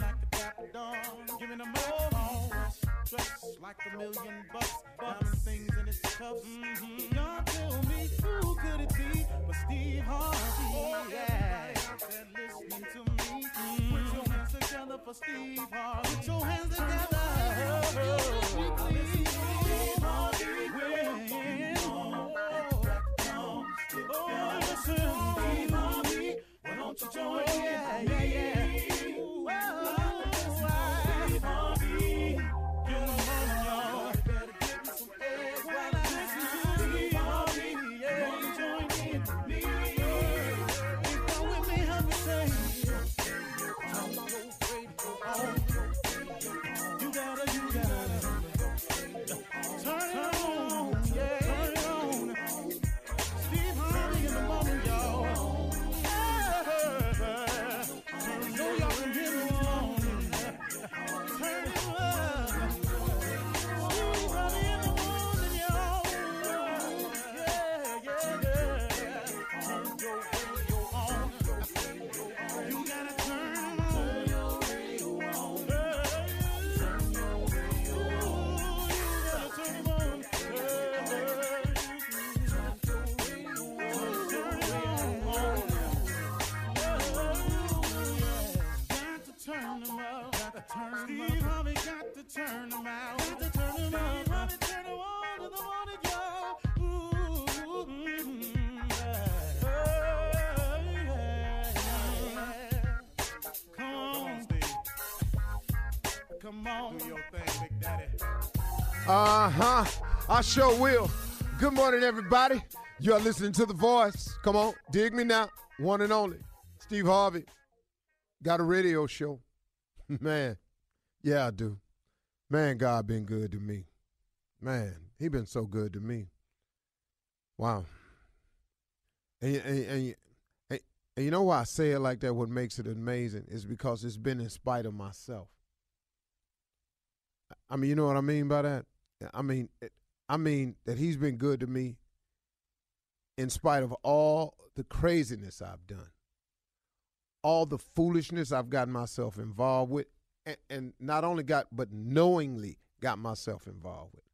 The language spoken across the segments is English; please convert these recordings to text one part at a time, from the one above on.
Like the dapper dawn. Giving them all on. Dress like a million bucks. Diamond things in its cuffs. Mm-hmm. Y'all tell me who could it be but Steve Harvey? Oh, yeah. Said listening to me. Mm-hmm. Put your hands together for Steve Harvey. Put your hands together. Oh, listen to Steve Harvey. Oh, listen, Steve Harvey. Why don't you join oh, yeah, yeah, Uh huh. I sure will. Good morning, everybody. You are listening to The Voice. Come on, dig me now. One and only. Steve Harvey. Got a radio show. Man. Yeah, I do. Man, God been good to me. Man, he been so good to me. Wow. And, and, and, and, And you know why I say it like that? What makes it amazing is because it's been in spite of myself. I mean, you know what I mean by that? I mean, it, I mean that he's been good to me in spite of all the craziness I've done, all the foolishness I've gotten myself involved with, and, and not only got, but knowingly got myself involved with,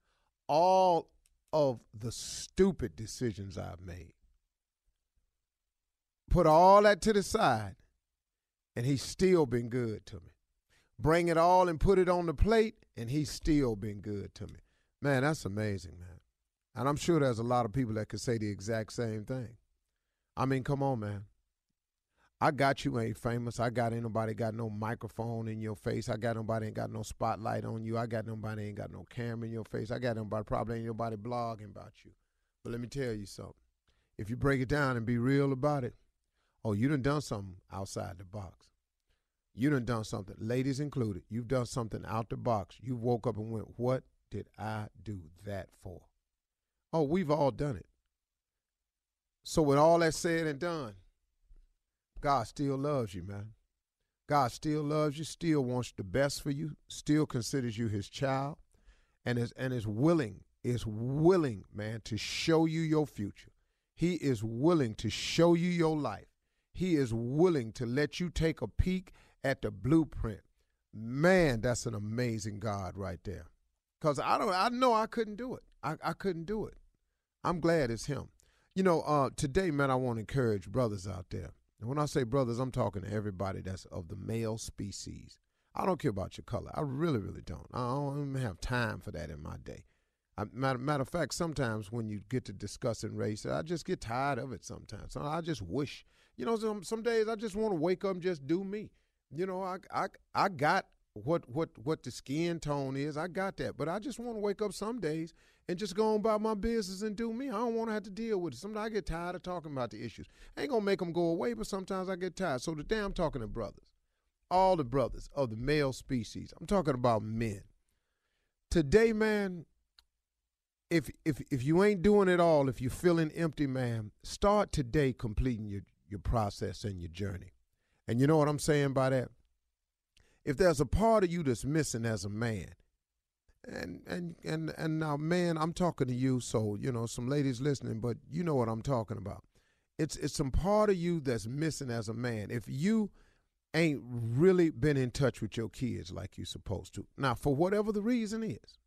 all of the stupid decisions I've made. Put all that to the side, and he's still been good to me. Bring it all and put it on the plate, and he's still been good to me. Man, that's amazing, man. And I'm sure there's a lot of people that could say the exact same thing. I mean, come on, man. I got you ain't famous. I got ain't nobody got no microphone in your face. I got nobody ain't got no spotlight on you. I got nobody ain't got no camera in your face. I got nobody probably ain't nobody blogging about you. But let me tell you something. If you break it down and be real about it, oh, you done done something outside the box. You done done something, ladies included. You've done something out the box. You woke up and went, what did I do that for? Oh, we've all done it. So with all that said and done, God still loves you, man. God still loves you, still wants the best for you, still considers you his child, and is and is willing, is willing, man, to show you your future. He is willing to show you your life. He is willing to let you take a peek at the blueprint. Man, that's an amazing God right there. Cause I don't I know I couldn't do it. I, I couldn't do it. I'm glad it's him. You know, uh, today, man, I want to encourage brothers out there. And when I say brothers, I'm talking to everybody that's of the male species. I don't care about your color. I really, really don't. I don't even have time for that in my day. I, matter, matter of fact, sometimes when you get to discussing race, I just get tired of it sometimes. So I just wish, you know, some, some days I just want to wake up and just do me. You know, I, I, I got what what what the skin tone is. I got that, but I just want to wake up some days and just go on about my business and do me. I don't want to have to deal with it. Sometimes I get tired of talking about the issues. I ain't gonna make them go away, but sometimes I get tired. So today I'm talking to brothers, all the brothers of the male species. I'm talking about men. Today, man, if if if you ain't doing it all, if you're feeling empty, man, start today completing your your process and your journey. And you know what I'm saying by that? If there's a part of you that's missing as a man, and and and and now man i'm talking to you so you know some ladies listening but you know what i'm talking about. It's it's some part of you that's missing as a man. If you ain't really been in touch with your kids like you're supposed to now for whatever the reason is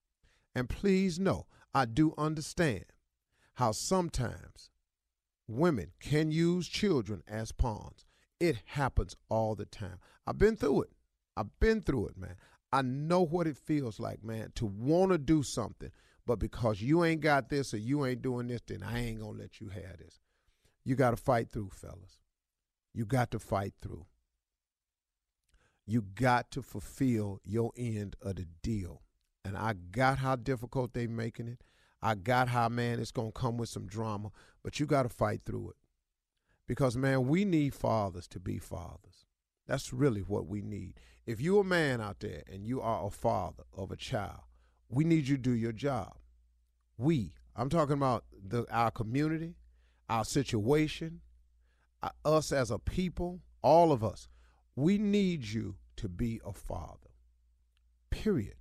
and please know i do understand how sometimes women can use children as pawns it happens all the time i've been through it I've been through it, man. I know what it feels like, man, to want to do something, but because you ain't got this or you ain't doing this, then I ain't going to let you have this. You got to fight through, fellas. You got to fight through. You got to fulfill your end of the deal. And I got how difficult they making it. I got how, man, it's going to come with some drama, but you got to fight through it. Because, man, we need fathers to be fathers. That's really what we need. If you're a man out there and you are a father of a child, we need you to do your job. We, I'm talking about the, our community, our situation, uh, us as a people, all of us. We need you to be a father. Period.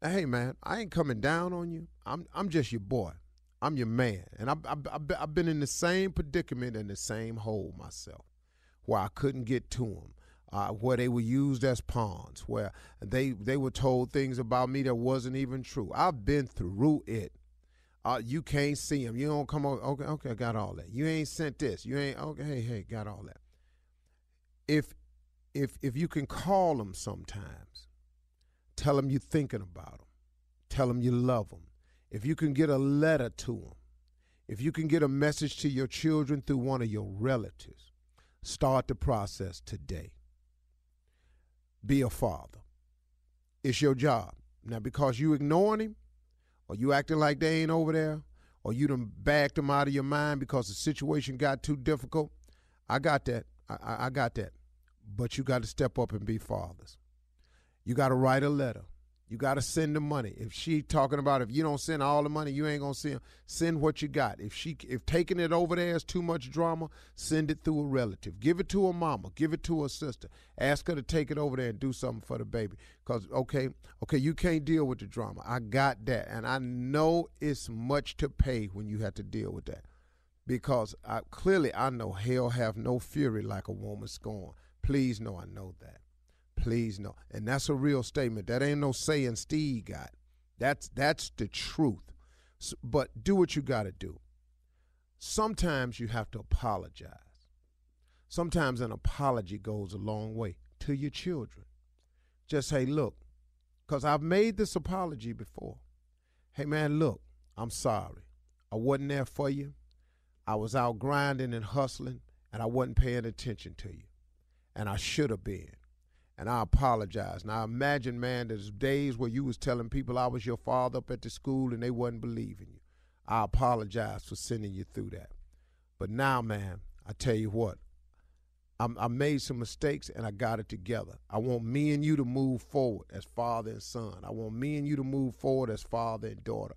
Now, hey, man, I ain't coming down on you. I'm, I'm just your boy. I'm your man. And I've, I've, I've been in the same predicament and the same hole myself where I couldn't get to them, uh, where they were used as pawns, where they they were told things about me that wasn't even true. I've been through it. Uh, you can't see them. You don't come over. Okay, okay, I got all that. You ain't sent this. You ain't okay. Hey, hey, got all that. If if if you can call them sometimes, tell them you're thinking about them. Tell them you love them. If you can get a letter to them, if you can get a message to your children through one of your relatives, Start the process today. Be a father. It's your job. Now, because you ignoring him, or you acting like they ain't over there, or you done backed them out of your mind because the situation got too difficult, I got that. I, I got that. But you got to step up and be fathers. You got to write a letter. You got to send the money. If she talking about if you don't send all the money, you ain't gonna send. Send what you got. If she if taking it over there is too much drama, send it through a relative. Give it to a mama. Give it to a sister. Ask her to take it over there and do something for the baby. Cause okay, okay, you can't deal with the drama. I got that, and I know it's much to pay when you have to deal with that. Because I, clearly I know hell have no fury like a woman scorn. Please know I know that. Please no. And that's a real statement. That ain't no saying Steve got. That's that's the truth. S but do what you got to do. Sometimes you have to apologize. Sometimes an apology goes a long way to your children. Just say, look, because I've made this apology before. Hey, man, look, I'm sorry. I wasn't there for you. I was out grinding and hustling, and I wasn't paying attention to you. And I should have been and I apologize. Now imagine, man, there's days where you was telling people I was your father up at the school and they wasn't believing you. I apologize for sending you through that. But now, man, I tell you what, I'm, I made some mistakes and I got it together. I want me and you to move forward as father and son. I want me and you to move forward as father and daughter.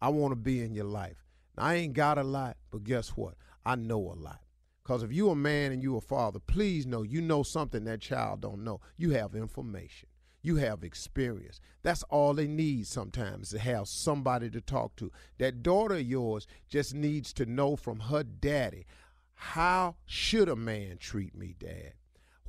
I want to be in your life. Now, I ain't got a lot, but guess what? I know a lot. Because if you a man and you a father, please know you know something that child don't know. You have information. You have experience. That's all they need sometimes to have somebody to talk to. That daughter of yours just needs to know from her daddy, how should a man treat me, dad?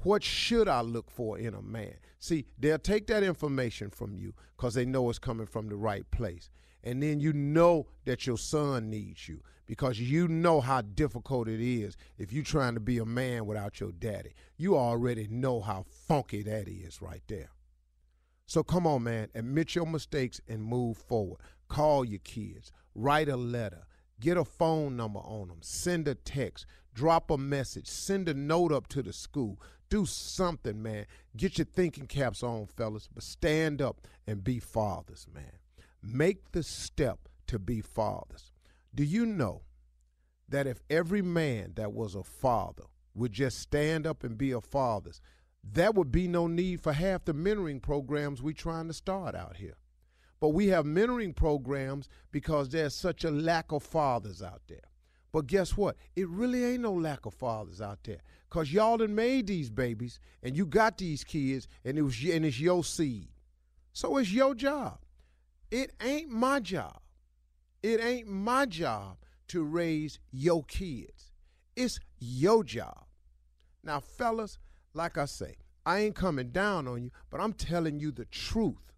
What should I look for in a man? See, they'll take that information from you because they know it's coming from the right place. And then you know that your son needs you because you know how difficult it is if you're trying to be a man without your daddy. You already know how funky that is right there. So come on, man, admit your mistakes and move forward. Call your kids, write a letter, get a phone number on them, send a text, drop a message, send a note up to the school. Do something, man. Get your thinking caps on, fellas, but stand up and be fathers, man. Make the step to be fathers. Do you know that if every man that was a father would just stand up and be a father, there would be no need for half the mentoring programs we're trying to start out here. But we have mentoring programs because there's such a lack of fathers out there. But guess what? It really ain't no lack of fathers out there. Cause y'all done made these babies and you got these kids and it was and it's your seed. So it's your job. It ain't my job. It ain't my job to raise your kids. It's your job. Now, fellas, like I say, I ain't coming down on you, but I'm telling you the truth.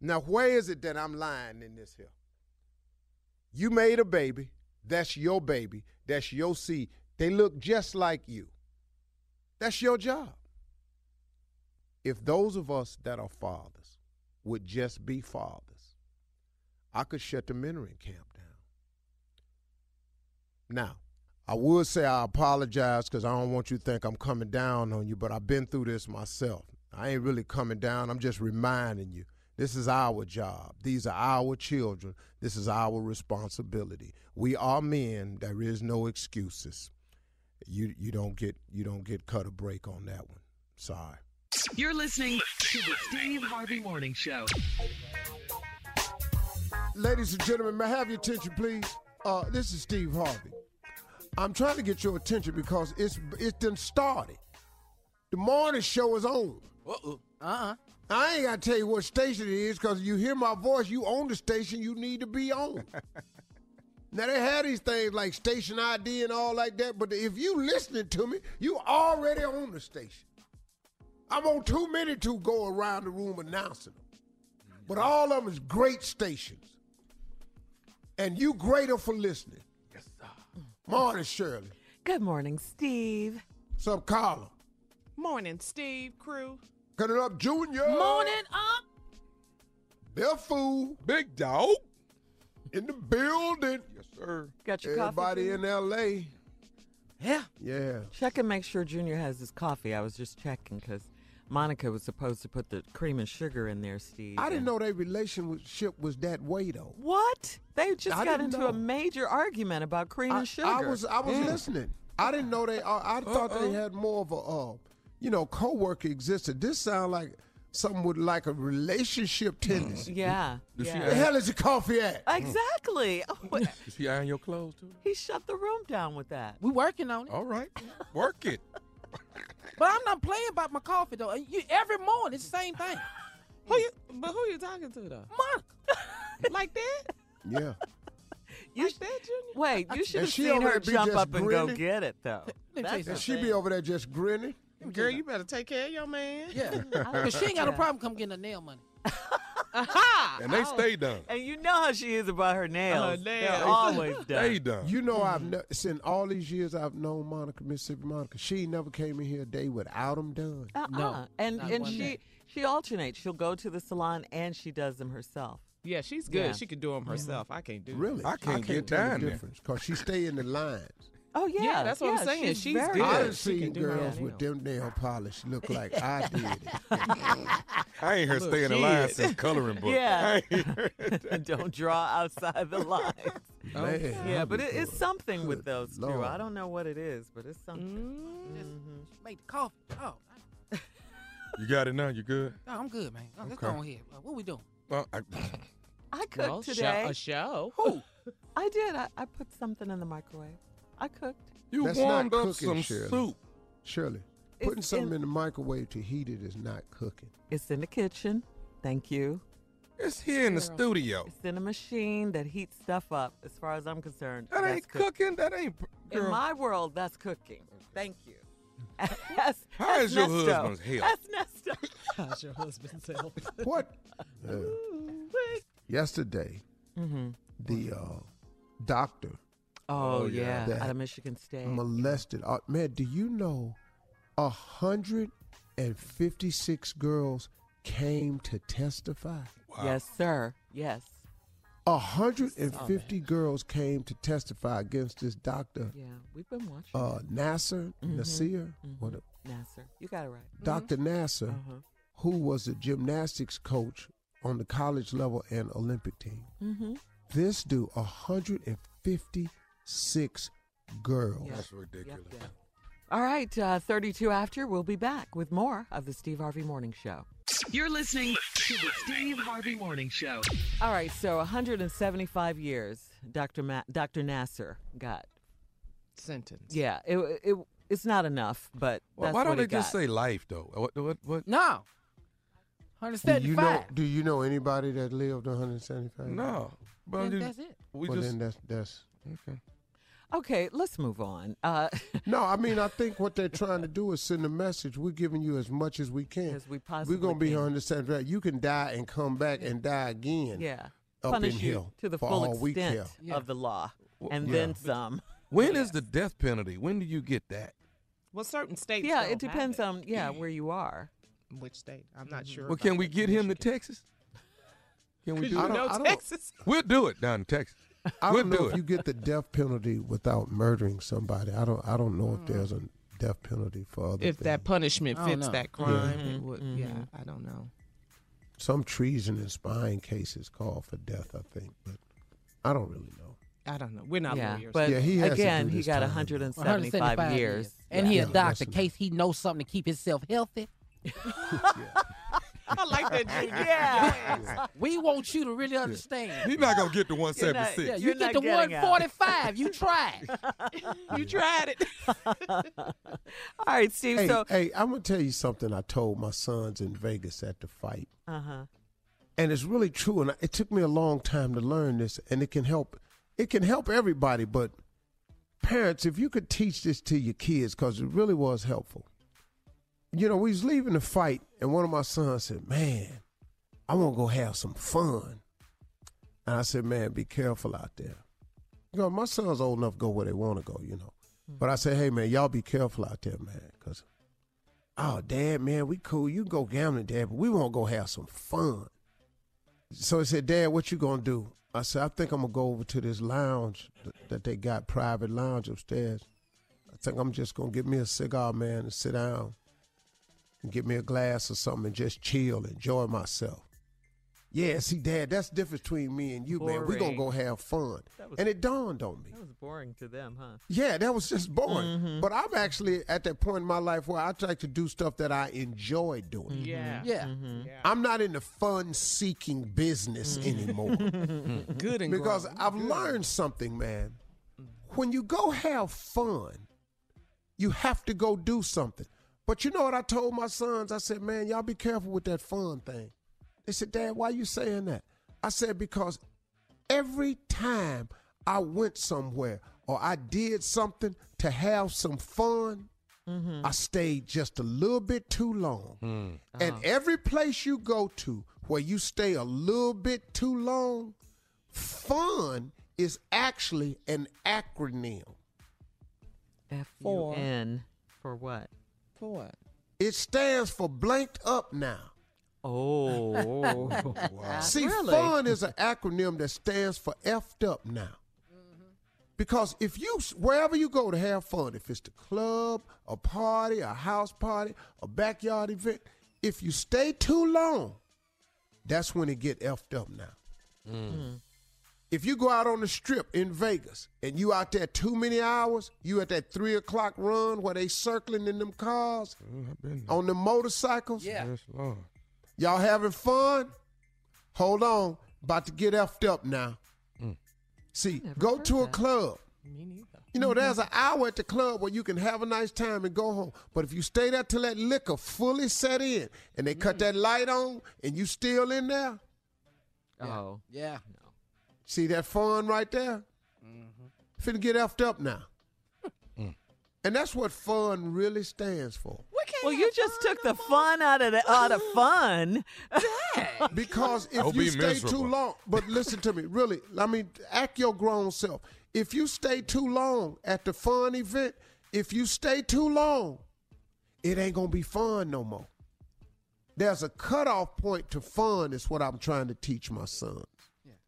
Now, where is it that I'm lying in this here? You made a baby. That's your baby. That's your seed. They look just like you. That's your job. If those of us that are fathers would just be fathers, I could shut the mentoring camp down. Now, I would say I apologize because I don't want you to think I'm coming down on you, but I've been through this myself. I ain't really coming down. I'm just reminding you this is our job. These are our children. This is our responsibility. We are men. There is no excuses. You you don't get you don't get cut a break on that one. Sorry. You're listening to the Steve Harvey Morning Show. Ladies and gentlemen, may I have your attention, please? Uh, this is Steve Harvey. I'm trying to get your attention because it's it's done started. The morning show is on. Uh-uh. Uh-uh. I ain't gotta tell you what station it is because you hear my voice, you own the station you need to be on. now they have these things like station ID and all like that, but if you listening to me, you already on the station. I'm on too many to go around the room announcing them. But all of them is great stations. And you greater for listening. Yes, sir. Mm. Morning, Shirley. Good morning, Steve. What's up, Carla? Morning, Steve, crew. Cut it up, Junior. Morning up. Bill Fool. Big dog. In the building. Yes, sir. Got your coffee. Everybody coffee? in L.A. Yeah. Yeah. Check and make sure Junior has his coffee. I was just checking because Monica was supposed to put the cream and sugar in there, Steve. I didn't know their relationship was that way, though. What? They just I got into know. a major argument about cream I, and sugar. I was I was Yeah. listening. I didn't know they. I, I thought they had more of a, uh, you know, co-worker existed. This sound like something with like a relationship tendency. Yeah. Does she yeah. The hell is the coffee at? Exactly. Oh, wait, Does she iron your clothes too? he shut the room down with that. We working on it. All right, work it. But I'm not playing about my coffee though. You, every morning it's the same thing. Who you? But who you talking to though? Monica. like that? Yeah. You Like that, Junior? Wait, you should have seen her jump up and go get it, though. me tell you That's something. And she be over there just grinning. Girl, you better take care of your man. Yeah. Because she ain't got no problem come getting her nail money. Aha! And they stay done. And you know how she is about her nails. They're nails. always done. Stay done. You know, I've ne- since all these years I've known Monica, Mississippi Monica, she never came in here a day without them done. Uh-uh. No, and and she day. she alternates. She'll go to the salon and she does them herself. Yeah, she's good. Yeah. She can do them herself. I can't do that. Really? I can't get tell down the there. difference because she stay in the lines. Oh yeah, Yeah, that's what I'm saying. She's very good. I Yeah, done she seen can do her girls nails. with them nail polish look like I did. I ain't heard Little stay in the line kid. since coloring book. Yeah. I ain't Don't draw outside the lines. Man, Yeah, but it, it's going, something with good those two. I don't know what it is, but it's something. Mm. Just make the coffee. Oh, You got it now. You good? no, I'm good, man. Oh, let's Okay. go on here. Uh, what we doing? Well, I, I cooked Well, show- today. a show. Who? I did. I, I put something in the microwave. I cooked. you That's warmed not up cooking, some Shirley. soup. Shirley, It's putting something in- in the microwave to heat it is not cooking. It's in the kitchen. Thank you. It's here in the studio. It's in a machine that heats stuff up. As far as I'm concerned, That that's ain't cook- cooking. That ain't. In Girl. my world, that's cooking. Thank you. That's, How that's is your Nesto. husband's health? That's Nesto. How's your husband's health? What? Uh, yesterday, mm-hmm. the uh, doctor Oh, oh, yeah, out of Michigan State. Molested. Uh, man, do you know 156 girls came to testify? Wow. Yes, sir. Yes. 150 girls came to testify against this doctor. Yeah, we've been watching. Uh, Nassar, mm-hmm. Nasir. Mm-hmm. A, Nassar. You got it right. Mm-hmm. doctor mm-hmm. Nassar, uh-huh. who was a gymnastics coach on the college level and Olympic team. Mm-hmm. This dude, 150 six girls. That's ridiculous. Yep, yep. All right, uh, 32 after, we'll be back with more of the Steve Harvey Morning Show. You're listening to the Steve Harvey Morning Show. All right, so 175 years Dr. Ma- Dr. Nassar got sentenced. Yeah, it, it it's not enough, but well, why don't they just got. say life though? What what what? No. 175. Do you know do you know anybody that lived 175? No. But just, that's it. We well, just, then that's that's okay. Okay, let's move on. Uh, No, I mean I think what they're trying to do is send a message. We're giving you as much as we can. As we possibly We're gonna be can. on the same track. You can die and come back and die again. yeah, Up punish in you here to the full extent care. of the law, and Yeah. then some. When is the death penalty? When do you get that? Well, certain states. Yeah, don't it depends have on yeah where you are. which state. I'm not sure. Well, can we get him to Texas? Can we do you it? know I don't- Texas? We'll do it down in Texas. I we'll don't know do if it. you get the death penalty without murdering somebody. I don't. I don't know if there's a death penalty for other. If that punishment fits know. that crime, Mhm, it would. mhm. Yeah, I don't know. some treason and spying cases call for death, I think, but I don't really know. I don't know. We're not yeah, lawyers. but Yeah, he again, he got time. 175 years. And Yeah. he Yeah, a doctor, case he knows something to keep himself healthy. I like that, Junior. Yeah. We want you to really understand. He's not gonna get the You're not- 176. Yeah, You're get not the out. 145. You tried. you tried it. All right, Steve. Hey, so, hey, I'm gonna tell you something. I told my sons in Vegas at the fight, uh huh. and it's really true. And it took me a long time to learn this, and it can help. It can help everybody, but parents, if you could teach this to your kids, because it really was helpful. You know, we was leaving the fight, and one of my sons said, "Man, I want to go have some fun." And I said, "Man, be careful out there." You know, my son's old enough to go where they want to go. You know, hmm. but I said, "Hey, man, y'all be careful out there, man, because." Oh, Dad, man, we cool. You can go gambling, Dad, but we want to go have some fun. So he said, Dad, what you gonna do? I said, I think I'm gonna go over to this lounge that they got, private lounge upstairs. I think I'm just gonna get me a cigar, man, and sit down and get me a glass or something and just chill, enjoy myself. Yeah, see, Dad, that's the difference between me and you, man. We're gonna go have fun. Was- and it dawned on me. That was boring to them, huh? Yeah, that was just boring. Mhm. But I'm actually at that point in my life where I try to do stuff that I enjoy doing. Yeah. Mm-hmm. Mm-hmm. Yeah. I'm not in the fun seeking business mm-hmm. anymore. Good and because grown. I've learned something, man. Mm. When you go have fun, you have to go do something. But you know what I told my sons? I said, man, y'all be careful with that fun thing. They said, Dad, why you saying that? I said, because every time I went somewhere or I did something to have some fun, mm-hmm. I stayed just a little bit too long. Hmm. And oh. every place you go to where you stay a little bit too long, fun is actually an acronym. F U For- N for what? For what? It stands for blanked up now. Oh, See, Really? fun is an acronym that stands for effed up now. Mm-hmm. Because if you, wherever you go to have fun, if it's the club, a party, a house party, a backyard event, if you stay too long, that's when it get effed up now. Mm. Mm. If you go out on the strip in Vegas and you out there too many hours, you at that three o'clock run where they circling in them cars on the motorcycles. Yeah. Yes, Lord. Y'all having fun? Hold on, about to get effed up now. See, go to a club. Me neither. You know, there's an hour at the club where you can have a nice time and go home. But if you stay there till that liquor fully set in and they cut mm. that light on and you still in there, oh, Yeah. See that fun right there? Finna get effed up now. And that's what fun really stands for. well, you just took the fun out of the out of fun. Because if Don't you be stay miserable. too long, but listen to me, really, I mean, act your grown self. If you stay too long at the fun event, if you stay too long, it ain't gonna be fun no more. There's a cutoff point to fun, is what I'm trying to teach my sons.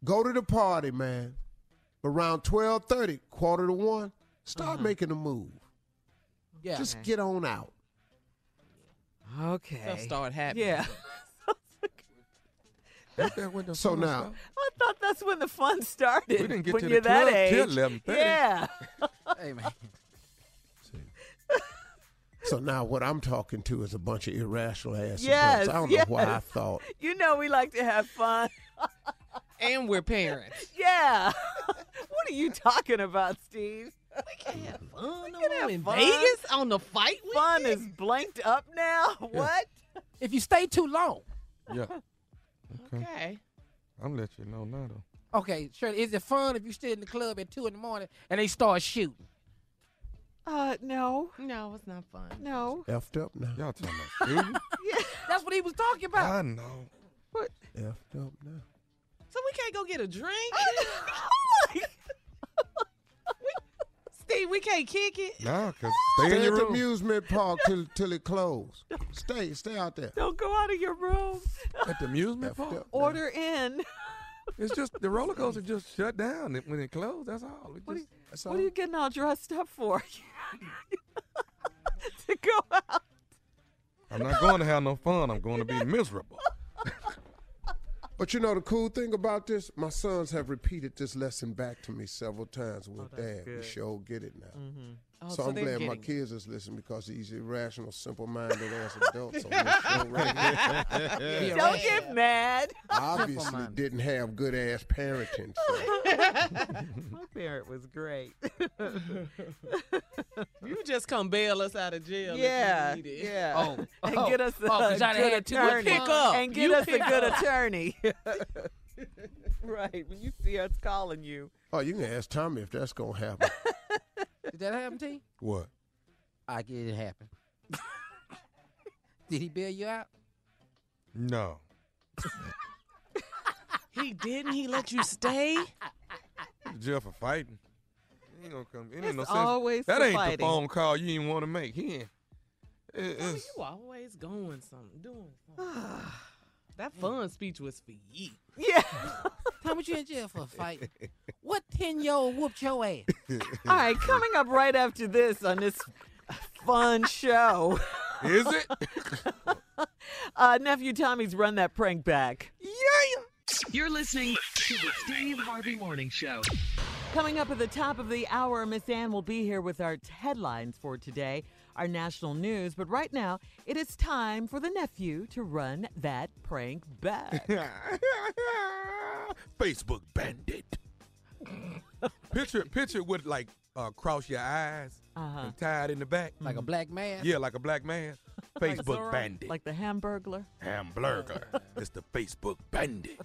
Go to the party, man. Around 12:30, quarter to one, start uh-huh. making a move. Yeah. Just get on out. Okay. Stuff start happening. Yeah. Ain't that So now, started? I thought that's when the fun started. We didn't get when to the you're that club age. till 11:30. Yeah. Hey man. So now what I'm talking to is a bunch of irrational ass Yes, adults. I don't know why I thought. You know we like to have fun. And we're parents. Yeah. what are you talking about, Steve? Fun can have fun. in fun. Vegas on the fight Fun is blanked up now. What? If you stay too long. Yeah. Okay. Okay. I'm let you know now though. Okay, Shirley, is it fun if you stay in the club at two in the morning and they start shooting? Uh, no, No, it's not fun. no. Effed up now. Y'all talking about shooting? Yeah, that's what he was talking about. I know. What? Effed up now. So we can't go get a drink? Steve, we can't kick it? Nah, cause stay in your room. amusement park till till it closed. Stay, stay out there. Don't go out of your room. At the amusement park. up now. Order in. It's just the roller coaster just shut down when it closed. That's all. It What are just- you, That's what all. are you getting all dressed up for? to go out. I'm not going to have no fun. I'm going to be miserable. But you know the cool thing about this, my sons have repeated this lesson back to me several times. Well, oh, Dad, we good. sure get it now. Mm-hmm. Oh, so, I'm glad my getting it. kids is listening because these irrational, simple-minded ass adults on this show right here Yeah, Don't get mad. obviously didn't have good ass parenting. So. My parent was great. You just come bail us out of jail. if yeah, you need it. yeah. Oh, and oh, get us a oh, 'cause y'all good had too much attorney. Pick up. and get You us a good up. attorney. right when you see us calling you. Oh, you can ask Tommy if that's gonna happen. Did that happen to you? What? I get it happen. Did he bail you out? No. He didn't? He let you stay? Jail for fighting. He ain't gonna come. It ain't It's no sense. always that for ain't fighting. the phone call you even want to make. He ain't. It, oh, it's, You always going something, doing something. that fun speech was for you. Yeah. Tell me what you in jail for a fight. What 10 year old whooped your ass? All right, coming up right after this on this fun show. is it? Uh, nephew Tommy's run that prank back. yeah. You're listening to the Steve Harvey Morning Show. Coming up at the top of the hour, Miss Ann will be here with our headlines for today, our national news. But right now, it is time for the nephew to run that prank back. Facebook bandit. picture picture with like uh, cross your eyes Uh-huh. and tied in the back. Like a black man? Yeah, like a black man. Facebook Zorro, bandit. Like the Hamburglar. Hamburger. it's the Facebook bandit.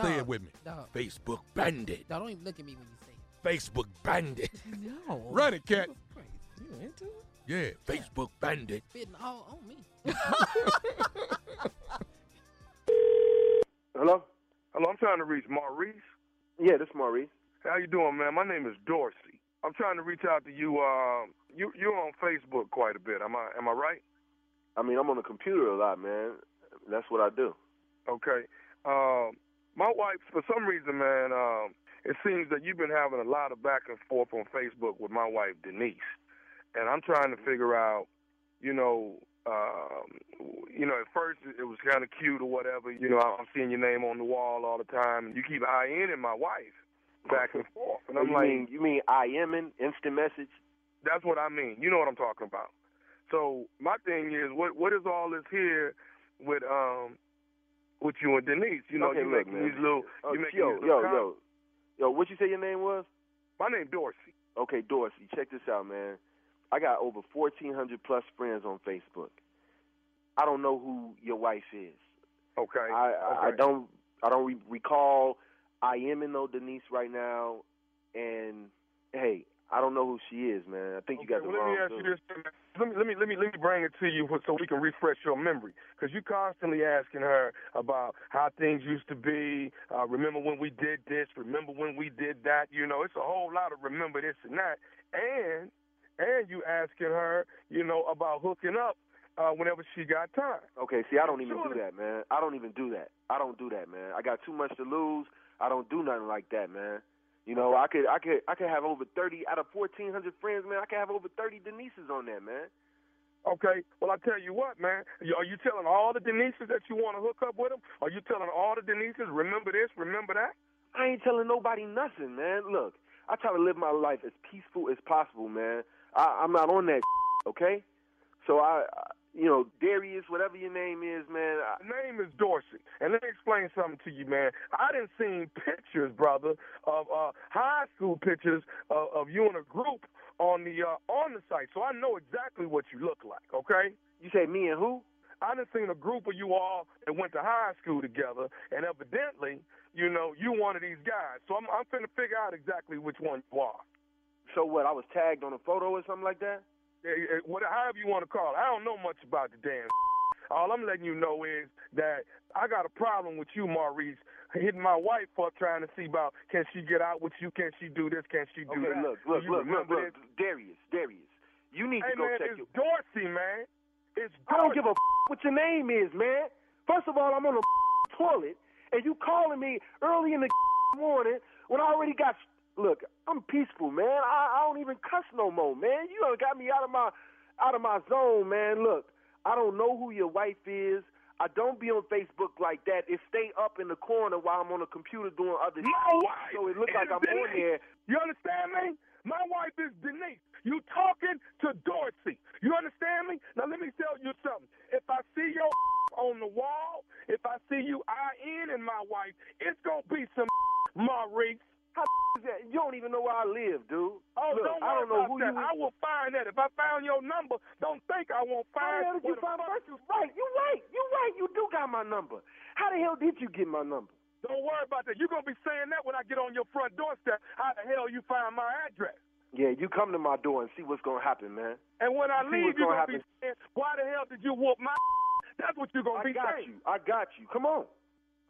Say it with me. dog. Facebook bandit. Dog, don't even look at me when you say it. Facebook bandit. No. Run it, cat. You into it? Yeah, Facebook bandit. Spitting all on me. Hello? Hello, I'm trying to reach Maurice. Yeah, this is Maurice. How you doing, man? My name is Dorsey. I'm trying to reach out to you. Um, you you're on Facebook quite a bit. Am I am I right? I mean, I'm on the computer a lot, man. That's what I do. Okay. Um, my wife, for some reason, man, um, it seems that you've been having a lot of back and forth on Facebook with my wife Denise, and I'm trying to figure out, you know, um, you know, at first it was kind of cute or whatever. You know, I'm seeing your name on the wall all the time, and you keep eyeing my wife back and forth, and I'm you like, mean you mean I am in instant message? That's what I mean. You know what I'm talking about. So my thing is, what what is all this here with um with you and Denise? You know, okay, you look, making man. these little, Uh, you making yo, these yo, little yo, yo. What you say your name was? My name Dorsey. Okay, Dorsey. Check this out, man. I got over 1,400 plus friends on Facebook. I don't know who your wife is. Okay. I I, I don't I don't re- recall I am in no Denise right now, and hey, I don't know who she is, man. I think you got the well, wrong. let me ask dude. you this. Let me let me let me let me bring it to you so we can refresh your memory, because you're constantly asking her about how things used to be. Uh, remember when we did this? Remember when we did that? You know, it's a whole lot of remember this and that, and and you asking her, you know, about hooking up uh, whenever she got time. Okay, see, I don't even do that, man. I don't even do that. I don't do that, man. I got too much to lose. I don't do nothing like that, man. You know, I could, I could, I could have over thirty out of fourteen hundred friends, man. I could have over thirty Denises on there, man. Okay, well I tell you what, man. Are you telling all the Denises that you want to hook up with them? Are you telling all the Denises, remember this, remember that? I ain't telling nobody nothing, man. Look, I try to live my life as peaceful as possible, man. I, I'm not on that, okay? So I, you know, Darius, whatever your name is, man. I, name is Dorsey, and let me explain something to you, man. I didn't seen pictures, brother, of uh, high school pictures of, of you in a group on the uh, on the site, so I know exactly what you look like. Okay? You say me and who? I done seen a group of you all that went to high school together, and evidently, you know, you one of these guys. So I'm I'm finna figure out exactly which one you are. So what? I was tagged on a photo or something like that. Eh, What, however you want to call it. I don't know much about the damn. All I'm letting you know is that I got a problem with you, Maurice, hitting my wife up trying to see about can she get out with you, can she do this, can she do Okay, that. look, look, look, look, look, Darius, Darius. You need Hey to go man, check it's your. Dorsey, man. It's I don't give a f- what your name is, man. First of all, I'm on the toilet, and you calling me early in the morning when I already got. Look, I'm peaceful, man. I, I don't even cuss no more, man. You done got me out of my out of my zone, man. Look, I don't know who your wife is. I don't be on Facebook like that. It stay up in the corner while I'm on the computer doing other My shit. wife So it look like I'm on Denise. there. You understand me? My wife is Denise. You talking to Dorsey. You understand me? Now let me tell you something. If I see your on the wall, if I see you eye in and my wife, it's gonna be some Maurice. How is that? You don't even know where I live, dude. Oh, Look, don't I worry don't know about who that. you. I will find that. If I found your number, don't think I won't find. How the hell did you find first? You right. You right. You right. You do got my number. How the hell did you get my number? Don't worry about that. You're gonna be saying that when I get on your front doorstep. How the hell you find my address? Yeah, you come to my door and see what's gonna happen, man. And when I See leave, you're gonna gonna be saying, "Why the hell did you whoop my?" That's what you're gonna I be saying. I got you. I got you. Come on.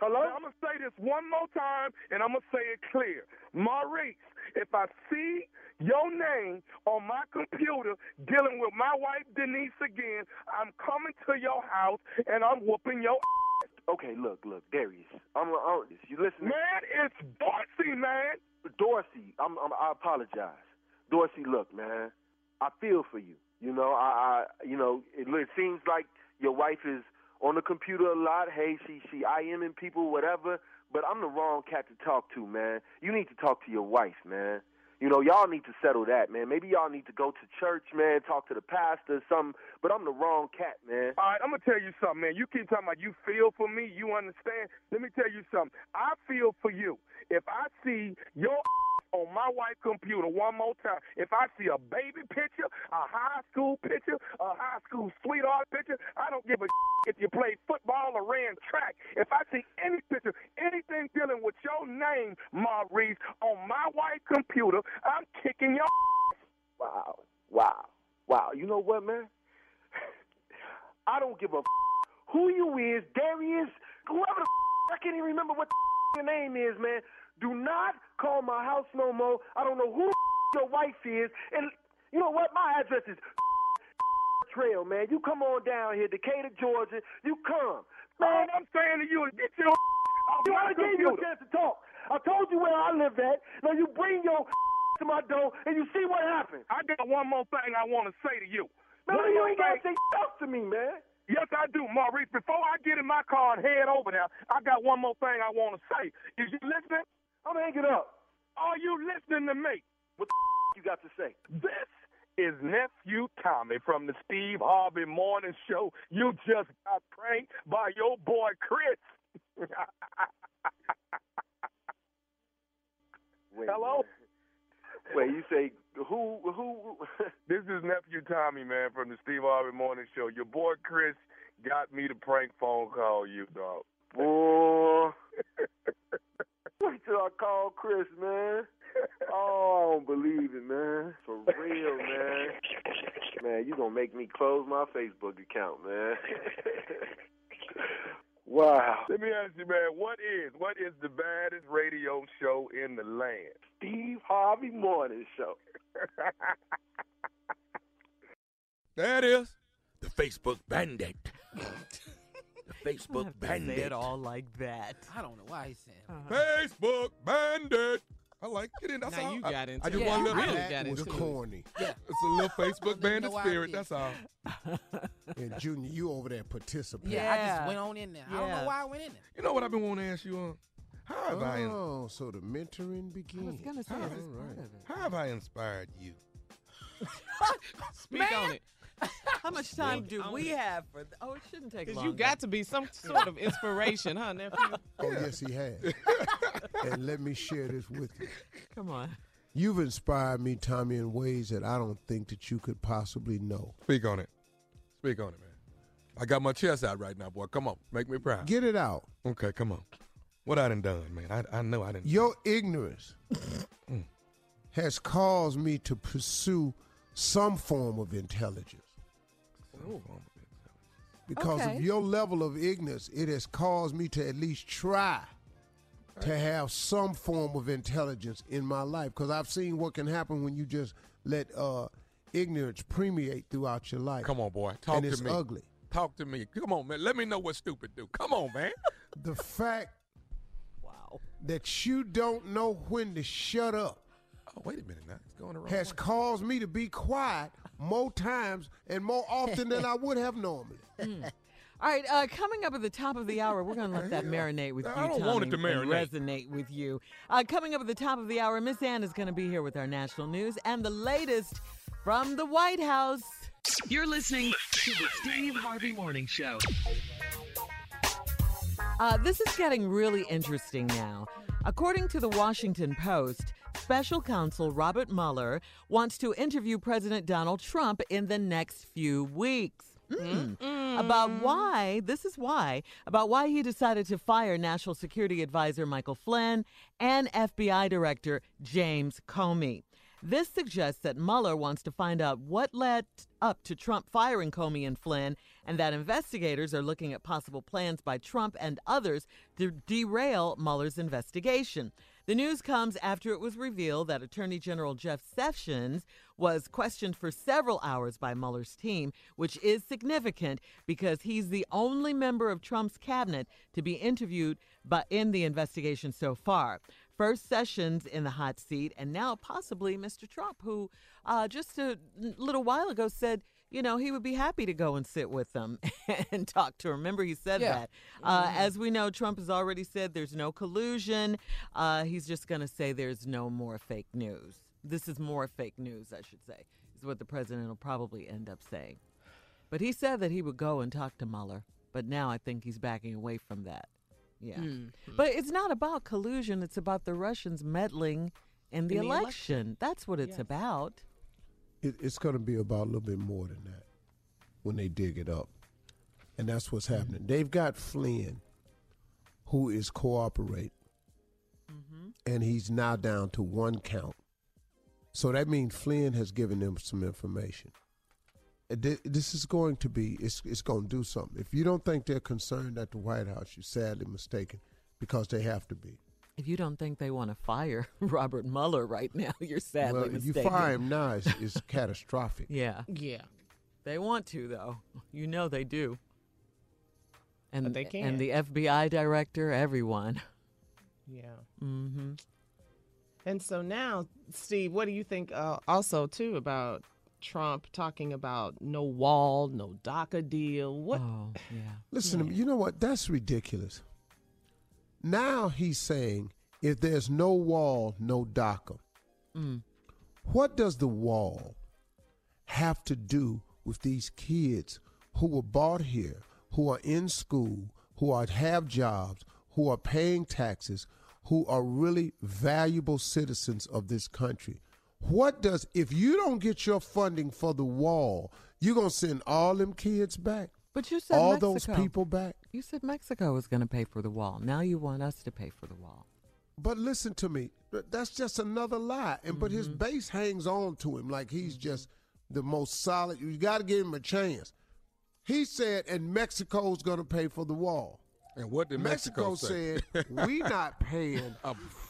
Hello. Now, I'm gonna say this one more time, and I'm gonna say it clear, Maurice. If I see your name on my computer dealing with my wife Denise again, I'm coming to your house and I'm whooping your. Ass. Okay, look, look, Darius. I'm, I'm you listening? Man, it's Dorsey, man. Dorsey, I'm, I'm, I apologize. Dorsey, look, man, I feel for you. You know, I, I you know, it, it seems like your wife is on the computer a lot. Hey, she, she, I am in people, whatever. but I'm the wrong cat to talk to, man. You need to talk to your wife, man. You know, y'all need to settle that, man. Maybe y'all need to go to church, man, talk to the pastor, something. But I'm the wrong cat, man. All right, I'm gonna tell you something, man. You keep talking about you feel for me, you understand. Let me tell you something. I feel for you. If I see your on my wife's computer one more time, if I see a baby picture, a high school picture, a high school sweetheart picture, I don't give a if you played football or ran track. If I see any picture, anything dealing with your name, Maurice, on my wife's computer, I'm kicking your Wow, wow, wow. You know what, man? I don't give a who you is, Darius, whoever the I can't even remember what the your name is, man. Do not call my house no more. I don't know who your wife is, and you know what? My address is Trail, man. You come on down here, Decatur, Georgia. You come, man. I'm saying to you get your You I gave you a chance to talk. I told you where I live at. Now you bring your to my door and you see what happens. I got one more thing I want to say to you. Man, One you ain't gotta say stuff to me, man. Yes, I do, Maurice. Before I get in my car and head over there, I got one more thing I want to say. Is you listening? I'm hanging up. Are you listening to me? What the you got to say? This is nephew Tommy from the Steve Harvey Morning Show. You just got pranked by your boy Chris. Wait, Hello? Wait, you say who? Who? This is nephew Tommy, man, from the Steve Harvey Morning Show. Your boy Chris got me to prank phone call you, dog. Boy. Wait till I call Chris, man. Oh, I don't believe it, man. For real, man. Man, you gonna make me close my Facebook account, man. wow. Let me ask you, man, what is what is the baddest radio show in the land? Steve Harvey Morning Show. There it is. The Facebook Bandit. The You Facebook have Bandit. say it all like that. I don't know why he said. it. Uh-huh. Facebook Bandit. I like it. In. That's Now all. you got into I just it. want a You little really got into it. corny. Yeah. It's a little Facebook Bandit know spirit. That's all. And Junior, you over there participating. Yeah, I just went on in there. I don't know why I went in there. You know what I've been wanting to ask you on? How have I? Oh, so the mentoring begins. I was gonna say All this is part right. of it. How have I inspired you? Speak on it. How much time do we have for? Th- oh, it shouldn't take Because long. you got to be some sort of inspiration, huh, nephew? Oh, yes, he has. and let me share this with you. Come on. You've inspired me, Tommy, in ways that I don't think that you could possibly know. Speak on it. Speak on it, man. I got my chest out right now, boy. Come on, make me proud. Get it out. Okay, come on. What I done done, man? I, I know I didn't. Your ignorance mm. has caused me to pursue some form of intelligence. Because Okay. of your level of ignorance, it has caused me to at least try to have some form of intelligence in my life. Because I've seen what can happen when you just let uh, ignorance permeate throughout your life. Come on, boy. Talk and to it's me. ugly. Talk to me. Come on, man. Let me know what stupid do. Come on, man. The fact Wow. that you don't know when to shut up Oh, wait a minute now. It's going the wrong has way. caused me to be quiet more times and more often than I would have normally. All right, uh, coming up at the top of the hour, we're going to let that marinate with you, I don't Tommy, want it to marinate. resonate with you. Uh, coming up at the top of the hour, Miss Ann is going to be here with our national news and the latest from the White House. You're listening to the Steve Harvey Morning Show. Uh, this is getting really interesting now. According to the Washington Post, special counsel Robert Mueller wants to interview President Donald Trump in the next few weeks. Mm. About why, this is why, about why he decided to fire National Security Advisor Michael Flynn and FBI Director James Comey. This suggests that Mueller wants to find out what led up to Trump firing Comey and Flynn, and that investigators are looking at possible plans by Trump and others to derail Mueller's investigation. The news comes after it was revealed that Attorney General Jeff Sessions was questioned for several hours by Mueller's team, which is significant because he's the only member of Trump's cabinet to be interviewed but in the investigation so far. First Sessions in the hot seat, and now possibly Mr. Trump, who uh, just a little while ago said you know, he would be happy to go and sit with them and talk to them. Remember, he said Yeah. that. Uh, Mhm. As we know, Trump has already said there's no collusion. Uh, he's just going to say there's no more fake news. This is more fake news, I should say, is what the president will probably end up saying. But he said that he would go and talk to Mueller. But now I think he's backing away from that. Yeah. Mhm. But it's not about collusion, it's about the Russians meddling in the, In the election. election. That's what it's about. It, it's going to be about a little bit more than that when they dig it up. And that's what's mm-hmm. happening. They've got Flynn, who is cooperating, mm-hmm. and he's now down to one count. So that means Flynn has given them some information. This is going to be, it's, it's going to do something. If you don't think they're concerned at the White House, you're sadly mistaken because they have to be. If you don't think they want to fire Robert Mueller right now, you're sadly well, if you fire him now, it's, it's catastrophic. Yeah. Yeah. They want to, though. You know they do. And But they can't. the FBI director, everyone. Yeah. Mm-hmm. And so now, Steve, what do you think uh, also too about Trump talking about no wall, no DACA deal? What? Oh, yeah. Listen to me. You know what? That's ridiculous. Now he's saying if there's no wall, no DACA. Mm. What does the wall have to do with these kids who were brought here, who are in school, who are have jobs, who are paying taxes, who are really valuable citizens of this country? What does if you don't get your funding for the wall, you're gonna send all them kids back? But you said all Mexico. those people back. You said Mexico was going to pay for the wall. Now you want us to pay for the wall. But listen to me. That's just another lie. And but his mm-hmm. base hangs on to him like he's mm-hmm. just the most solid. You got to give him a chance. He said, and Mexico's going to pay for the wall. And what did Mexico, say? said, we not paying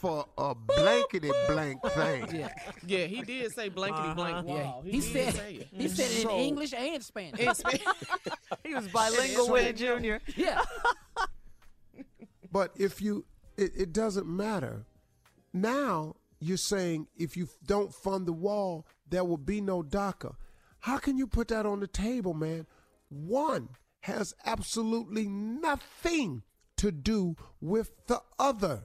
for a blankety blank thing. Yeah, yeah, he did say blankety blank Uh-huh. Yeah, wall. he, did said say it. he said it in So- English and Spanish. In Spanish. He was bilingual with it, Junior. yeah. But if you, it, it doesn't matter. Now you're saying if you don't fund the wall, there will be no DACA. How can you put that on the table, man? One has absolutely nothing to do with the other.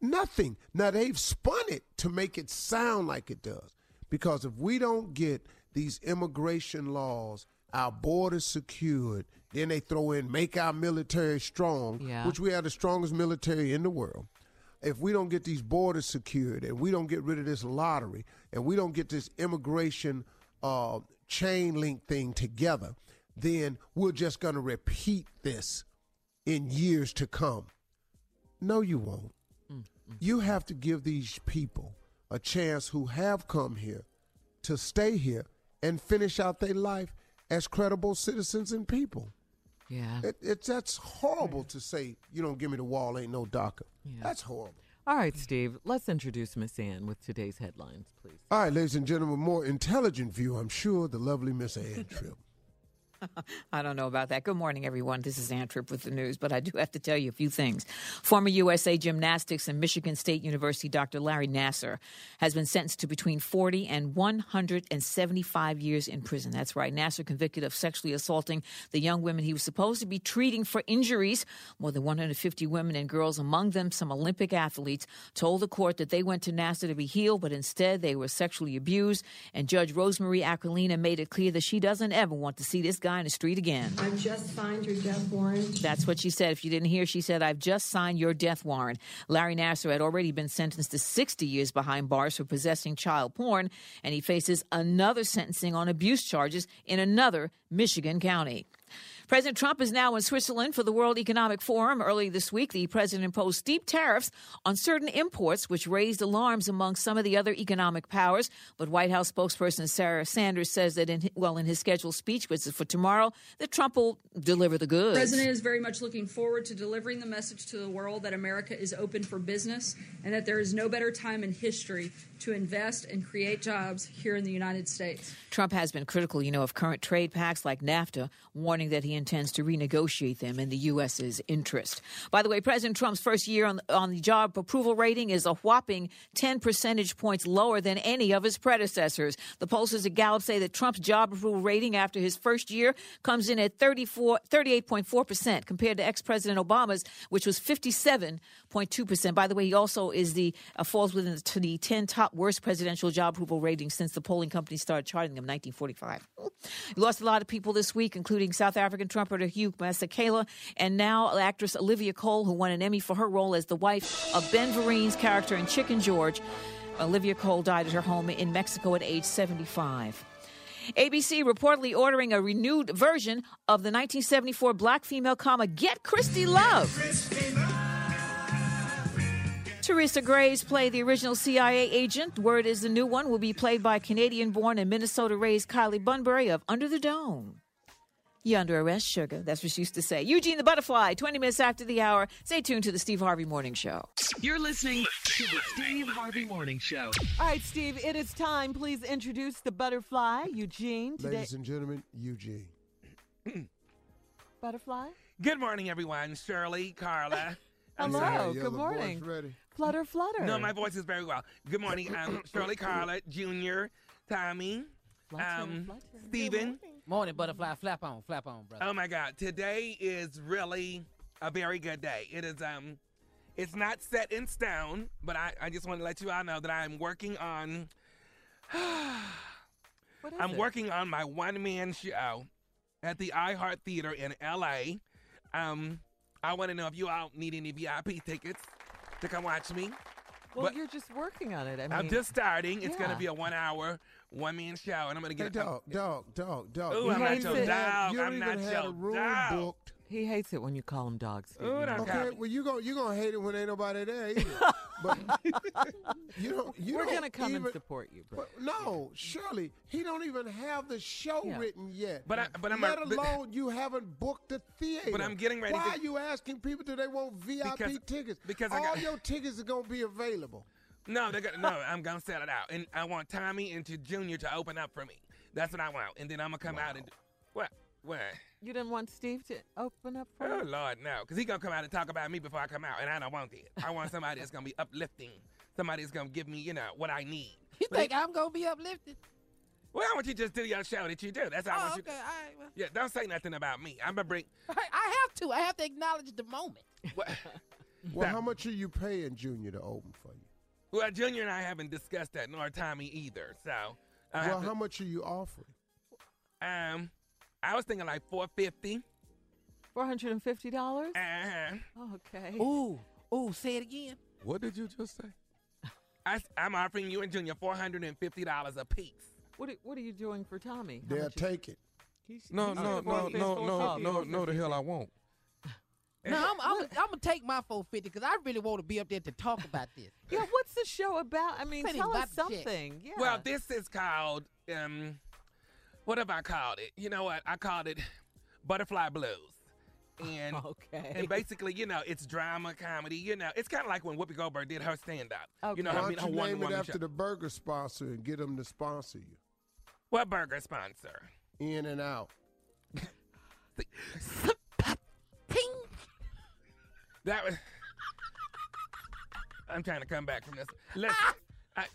Nothing. Now they've spun it to make it sound like it does. Because if we don't get these immigration laws, our borders secured, then they throw in make our military strong, Yeah. which we have the strongest military in the world. If we don't get these borders secured and we don't get rid of this lottery and we don't get this immigration uh, chain link thing together, then we're just going to repeat this in years to come. No, you won't. Mm, mm. You have to give these people a chance who have come here to stay here and finish out their life as credible citizens and people. Yeah. It, it's that's horrible to say you don't give me the wall, ain't no DACA. That's horrible. All right, Steve, let's introduce Miss Ann with today's headlines, please. All right, ladies and gentlemen, more intelligent view, I'm sure, the lovely Miss Ann Tripp. I don't know about that. Good morning, everyone. This is Ann Tripp with the news, but I do have to tell you a few things. Former USA Gymnastics and Michigan State University Dr. Larry Nassar has been sentenced to between 40 and 175 years in prison. That's right. Nassar convicted of sexually assaulting the young women he was supposed to be treating for injuries. More than 150 women and girls, among them some Olympic athletes, told the court that they went to Nassar to be healed, but instead they were sexually abused. And Judge Rosemary Aquilina made it clear that she doesn't ever want to see this guy in the street again. I've just signed your death warrant. That's what she said. If you didn't hear, she said, I've just signed your death warrant. Larry Nassar had already been sentenced to 60 years behind bars for possessing child porn, and he faces another sentencing on abuse charges in another Michigan county. President Trump is now in Switzerland for the World Economic Forum. Early this week, the president imposed steep tariffs on certain imports, which raised alarms among some of the other economic powers. But White House spokesperson Sarah Sanders says that, in, well, in his scheduled speech, which is for tomorrow, that Trump will deliver the goods. The president is very much looking forward to delivering the message to the world that America is open for business and that there is no better time in history to invest and create jobs here in the United States. Trump has been critical, you know, of current trade pacts like NAFTA, warning that he intends to renegotiate them in the U.S.'s interest. By the way, President Trump's first year on, on the job approval rating is a whopping 10 percentage points lower than any of his predecessors. The pollsters at Gallup say that Trump's job approval rating after his first year comes in at 34, 38.4% compared to ex-President Obama's, which was 57.2%. By the way, he also is the uh, falls within the 10 top worst presidential job approval ratings since the polling company started charting them in 1945. He lost a lot of people this week, including South African trumpeter Hugh Masekela and now actress Olivia Cole, who won an Emmy for her role as the wife of Ben Vereen's character in Chicken George. Olivia Cole died at her home in Mexico at age 75. ABC reportedly ordering a renewed version of the 1974 black female comma Get Christie Love. Teresa Graves played the original CIA agent. Word is the new one will be played by Canadian born and Minnesota raised Kylie Bunbury of Under the Dome. You're under arrest, sugar. That's what she used to say. Eugene the Butterfly, 20 minutes after the hour. Stay tuned to the Steve Harvey Morning Show. You're listening to the Steve Harvey Morning Show. All right, Steve, it is time. Please introduce the butterfly, Eugene. Today, Ladies and gentlemen, Eugene. butterfly. Good morning, everyone. Shirley, Carla. Hello. sorry. Yeah, good the voice morning. Ready. Flutter, flutter. No, my voice is very well. Good morning, um, Shirley, Carla, Junior, Tommy, um, Stephen. Morning, butterfly. Flap on, flap on, brother. Oh my God, today is really a very good day. It is um, it's not set in stone, but I, I just want to let you all know that I'm working on. What is I'm it? working on my one man show at the iHeart Theater in LA. Um, I want to know if you all need any VIP tickets to come watch me. Well, But- you're just working on it. I mean, I'm just starting. It's going to be a one hour, one man show, and I'm going to Hey, get dog, dog, dog, dog. Ooh, You I'm not don't your even dog. You don't I'm even not have your a room dog. booked. He hates it when you call him dogs. Ooh, You don't know call Okay, that. well you go you gonna hate it when ain't nobody there either. but you don't. You We're don't gonna come even, and support you, bro. But no, Shirley, he don't even have the show Yeah. written yet. But I- but I'm let a- but- alone you haven't booked the theater. But I'm getting ready Why to- are you asking people do they want VIP Because- tickets? because I all got- your tickets are gonna be available. No, they're gonna, no, I'm gonna sell it out, and I want Tommy and to Junior to open up for me. That's what I want, and then I'm gonna come out and do, what? What? You didn't want Steve to open up for Oh you? Lord, no, because he gonna come out and talk about me before I come out, and I don't want that. I want somebody that's gonna be uplifting, somebody that's gonna give me, you know, what I need. You But think I'm gonna be uplifted? Well, I want you to just do your show that you do. That's all I Oh, want you. okay, all right. Well, Yeah, don't say nothing about me. I'm gonna bring. I I have to. I have to acknowledge the moment. What? Well, how much are you paying Junior to open for you? Well, Junior and I haven't discussed that, nor Tommy either. So, I well, to- how much are you offering? um, I was thinking like four fifty. Four hundred and fifty dollars. Uh-huh. Okay. Ooh, ooh, say it again. What did you just say? I, am offering you and Junior four hundred and fifty dollars a piece. What are, What are you doing for Tommy? How They'll much is- take it. No, He's no, saying no, 450, no, no, 450, no, no, the hell I won't. No, I'm, I'm, I'm gonna take my 450 because I really want to be up there to talk about this. Yeah. What's the show about? I mean, tell us about the chick. something. Yeah. Well, this is called um, what have I called it? You know what? I called it Butterfly Blues. And Okay. and basically, you know, it's drama, comedy. You know, it's kind of like when Whoopi Goldberg did her stand up. You know, Why her, don't her you name it after show. the burger sponsor and get them to sponsor you? What burger sponsor? In and out. That was. I'm trying to come back from this. Listen, I,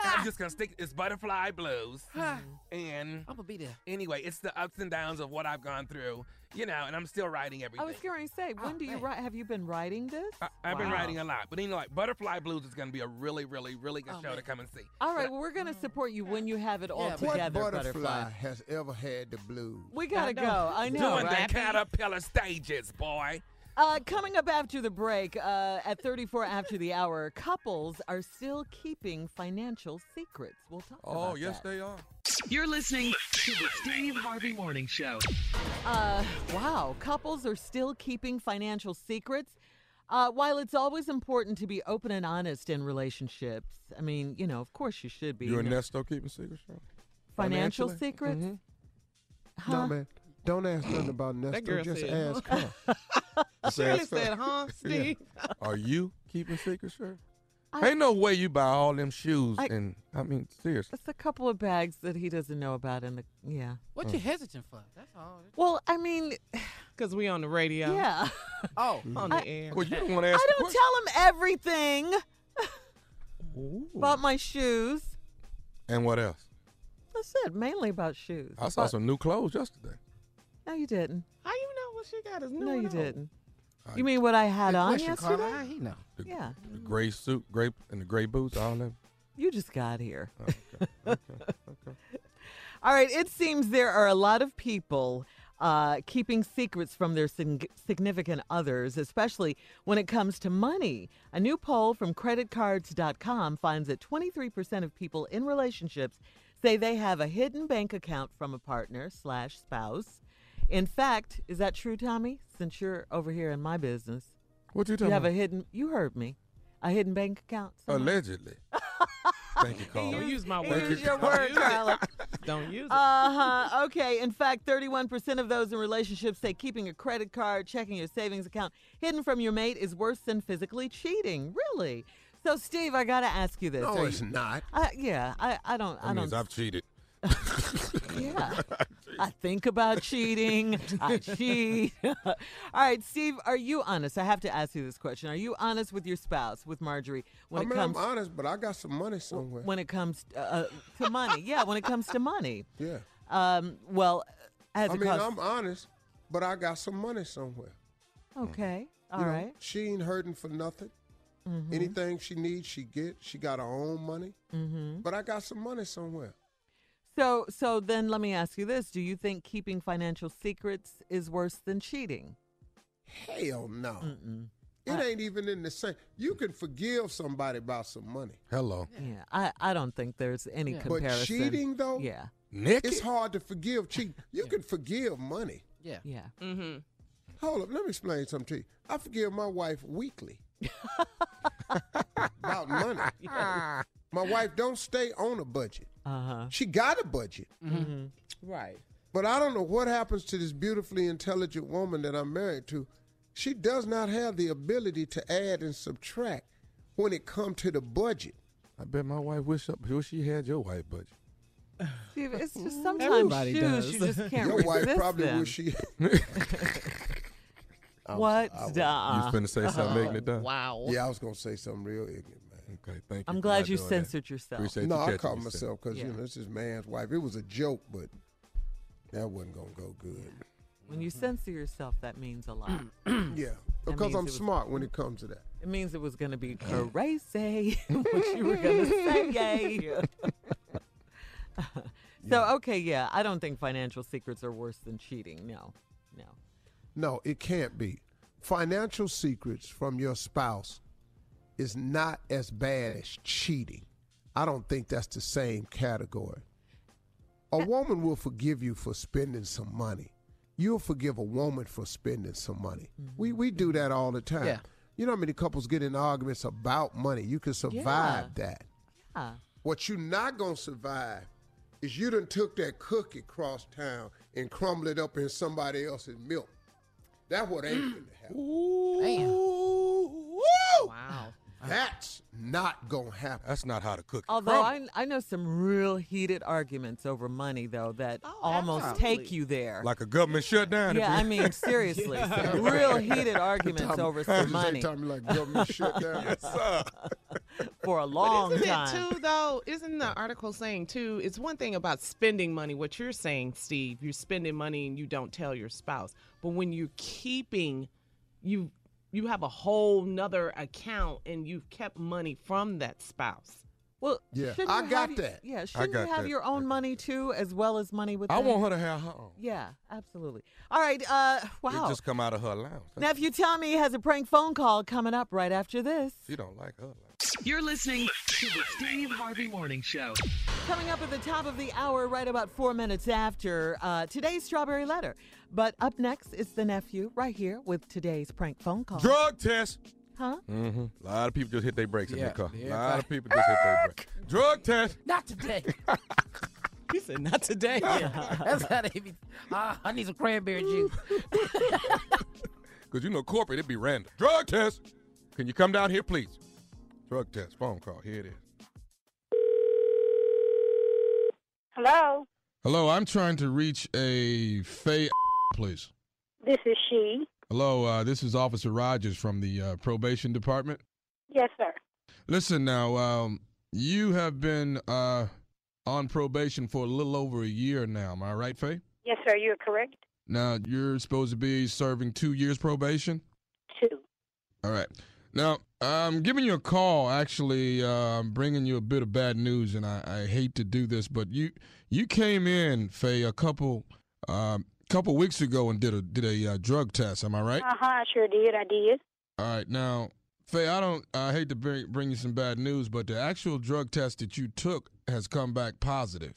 I'm ah. just gonna stick. It's Butterfly Blues, and I'm gonna be there. Anyway, it's the ups and downs of what I've gone through, you know, and I'm still writing everything. I was going to say, when oh, do you write? Have you been writing this? I, I've been Wow. writing a lot, but you know, like Butterfly Blues is gonna be a really, really, really good oh, show to come and see. All right. Well, we're going to mm. support you when you have it all what together, butterfly, Butterfly. has ever had the blues? We gotta go. I know, Doing right? the caterpillar stages, boy. Uh, coming up after the break, uh, at 34 after the hour, couples are still keeping financial secrets. We'll talk about it. Oh, yes, that. they are. You're listening to the Steve Harvey Morning Show. Uh, wow, couples are still keeping financial secrets. Uh, while it's always important to be open and honest in relationships, I mean, you know, of course you should be. You and know, Nesto keeping secrets, bro? financial Financially? secrets? Mhm. No, man. Don't ask nothing about That girl Just said, ask her. Just Shirley said, huh, Yeah. Steve? Are you keeping secrets, sir? Ain't no way you buy all them shoes I- and I mean seriously. It's a couple of bags that he doesn't know about in the yeah. What you mm. hesitant for? That's all. Well, I mean, because we on the radio. Yeah. Oh, mm-hmm. on the air. Well, you don't want to ask I don't tell him everything about my shoes. And what else? That's it, mainly about shoes. I saw But- some new clothes yesterday. No, you didn't. How you know what she got is new? No, you didn't. You mean what I had Good on question, yesterday? How he know? The, Yeah. the gray suit, gray and the gray boots, all that. You just got here. Okay. okay. okay. All right. It seems there are a lot of people uh, keeping secrets from their sig- significant others, especially when it comes to money. A new poll from creditcards.com finds that 23% of people in relationships say they have a hidden bank account from a partner slash spouse. In fact, is that true, Tommy? Since you're over here in my business, What you talking? About? You talking have a hidden. You heard me. A hidden bank account. somewhere? Allegedly. Thank you, Carl. Don't use my He word. used your word, Carla. Don't use it. Uh huh. Okay. In fact, 31% of those in relationships say keeping a credit card, checking your savings account hidden from your mate is worse than physically cheating. Really? So, Steve, I got to ask you this. No, Are it's you- not. I, yeah, I, I don't. I That means don't. I've cheated. yeah. I think about cheating. I cheat. All right, Steve, are you honest? I have to ask you this question. Are you honest with your spouse, with Marjorie, when I it comes I'm honest, but I got some money somewhere. when it comes uh, uh, to money? Yeah, when it comes to money. yeah. Um, well, as I mean, costs- I'm honest, but I got some money somewhere. okay. All You know, right. She ain't hurting for nothing. Mhm. Anything she needs, she get. She got her own money. Mm-hmm. But I got some money somewhere. So, so then let me ask you this: Do you think keeping financial secrets is worse than cheating? Hell no. Mm-mm. It ain't even in the same. You can forgive somebody about some money. Hello. Yeah, I, I don't think there's any Yeah. comparison. But cheating though, Yeah. Nick. it's hard to forgive cheating. You can forgive money. Yeah. Yeah. Mm-hmm. Hold up, let me explain something to you. I forgive my wife weekly about money. My wife don't stay on a budget. Uh huh. She got a budget, Mm-hmm. Right. but I don't know what happens to this beautifully intelligent woman that I'm married to. She does not have the ability to add and subtract when it comes to the budget. I bet my wife wish up wish she had your wife budget. Steve, it's just sometimes Everybody shoes does. you just can't Your resist wife probably them. wish she. I was- What? I was- You Duh. was finna say something making it. Wow. Yeah, I was gonna say something real ignorant, man. Okay, thank you. I'm glad you doing that. censored yourself. Appreciate no, you I catching caught myself because Yeah. you know this is man's wife. It was a joke, but that wasn't gonna go good. When you censor yourself, that means a lot. Yeah, because I'm it was- smart when it comes to that. It means it was going to be crazy, what you were going to say. so, okay, yeah, I don't think financial secrets are worse than cheating. No, no. No, it can't be. Financial secrets from your spouse is not as bad as cheating. I don't think that's the same category. A woman will forgive you for spending some money. You'll forgive a woman for spending some money. Mm-hmm. We we do that all the time. Yeah. You know how many couples get in arguments about money? You can survive that. Yeah. What you're not gonna survive is you done took that cookie across town and crumbled it up in somebody else's milk. That's what ain't gonna happen. Damn. Wow. That's not gonna happen. That's not how to cook. it. Although I, I know some real heated arguments over money, though, that Oh, almost absolutely. take you there. like a government shutdown. yeah, I mean, seriously, some real heated arguments Tommy- over Just some money Tommy like government shut down. yes, sir. for a But isn't time. it too though? Isn't the article saying too? It's one thing about spending money. What you're saying, Steve, you're spending money and you don't tell your spouse. But when you're keeping, you you have a whole nother account and you've kept money from that spouse. Well, Yeah, shouldn't I you got have that. Yeah, shouldn't you have that. your own money too, as well as money with I them? want her to have her own. Yeah, absolutely. All right. Uh, wow. It just come out of her allowance. Nephew Tommy has a prank phone call coming up right after this. She don't like her. Like You're listening to the Steve Harvey Morning Show. Coming up at the top of the hour, right about four minutes after uh, today's Strawberry Letter. But up next is the nephew right here with today's prank phone call. Drug test. Huh? Mm-hmm. A lot of people just hit their brakes in Yeah, their car. yeah, A lot right. of people just hit their brakes. Drug test. Not today. He said, "Not today." That's how they be. Ah, I need some cranberry juice. Because you know corporate, it'd be random. Drug test. Can you come down here, please? Drug test, phone call. Here it is. Hello, Hello, I'm trying to reach a Faye, please. this is she. Hello, uh, this is Officer Rogers from the uh, probation department. Yes, sir. Listen now, um, you have been uh, on probation for a little over a year now. Am I right, Faye? Yes, sir. You're correct. Now you're supposed to be serving two years probation. Two. All right. Now I'm giving you a call. Actually, uh, I'm bringing you a bit of bad news, and I, I hate to do this, but you you came in, Faye, a couple um, couple weeks ago and did a did a uh, drug test. Am I right? Uh huh. I sure did. I did. All right. Now, Faye, I don't. I hate to bring bring you some bad news, but the actual drug test that you took has come back positive.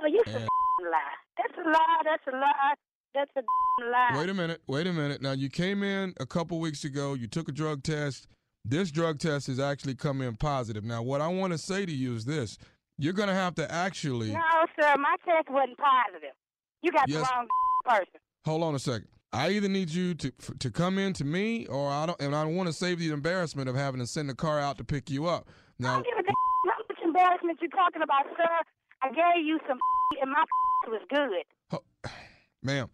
Oh, you And- a lie. That's a lie. That's a lie. That's a lie. Wait a minute. Wait a minute. Now you came in a couple weeks ago. You took a drug test. This drug test has actually come in positive. Now, what I want to say to you is this: you're going to have to actually No, sir. My test wasn't positive. You got Yes. the wrong person. hold on a second. I either need you to to come in to me, or I don't, and I don't want to save the embarrassment of having to send a car out to pick you up. Now, I don't give a damn how much embarrassment you're talking about, sir. I gave you some and my was good. ma'am,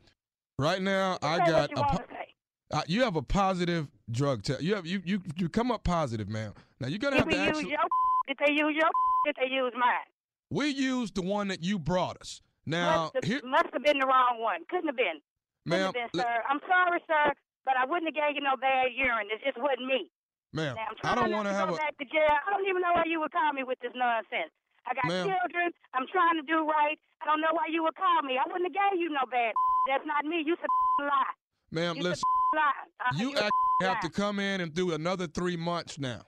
right now I got you a. want to say. You have a positive drug test. You have you you you come up positive, ma'am. Now you're gonna Did have to actually. your? Did they use your? Did they use mine? We used the one that you brought us. Now, must, have, here, must have been the wrong one. Couldn't have been. ma'am, been, sir. I'm sorry, sir, but I wouldn't have gave you no bad urine. It just wasn't me. ma'am, Now, I don't want to have go a. back to jail. I don't even know why you would call me with this nonsense. I got children. I'm trying to do right. I don't know why you would call me. I wouldn't have gave you no bad. That's not me. You some lie. Ma'am, You listen, Uh, you actually have to come in and do another three months now.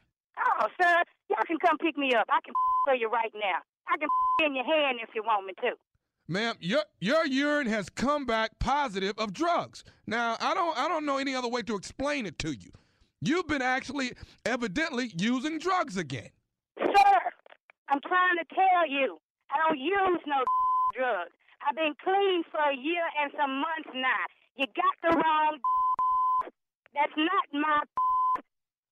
Oh, sir, y'all can come pick me up. I can for you right now. I can in your hand if you want me to. Ma'am, your your urine has come back positive of drugs. Now, I don't I don't know any other way to explain it to you. You've been actually evidently using drugs again. Sir, I'm trying to tell you, I don't use no drugs. I've been clean for a year and some months now. You got the wrong. That's not my.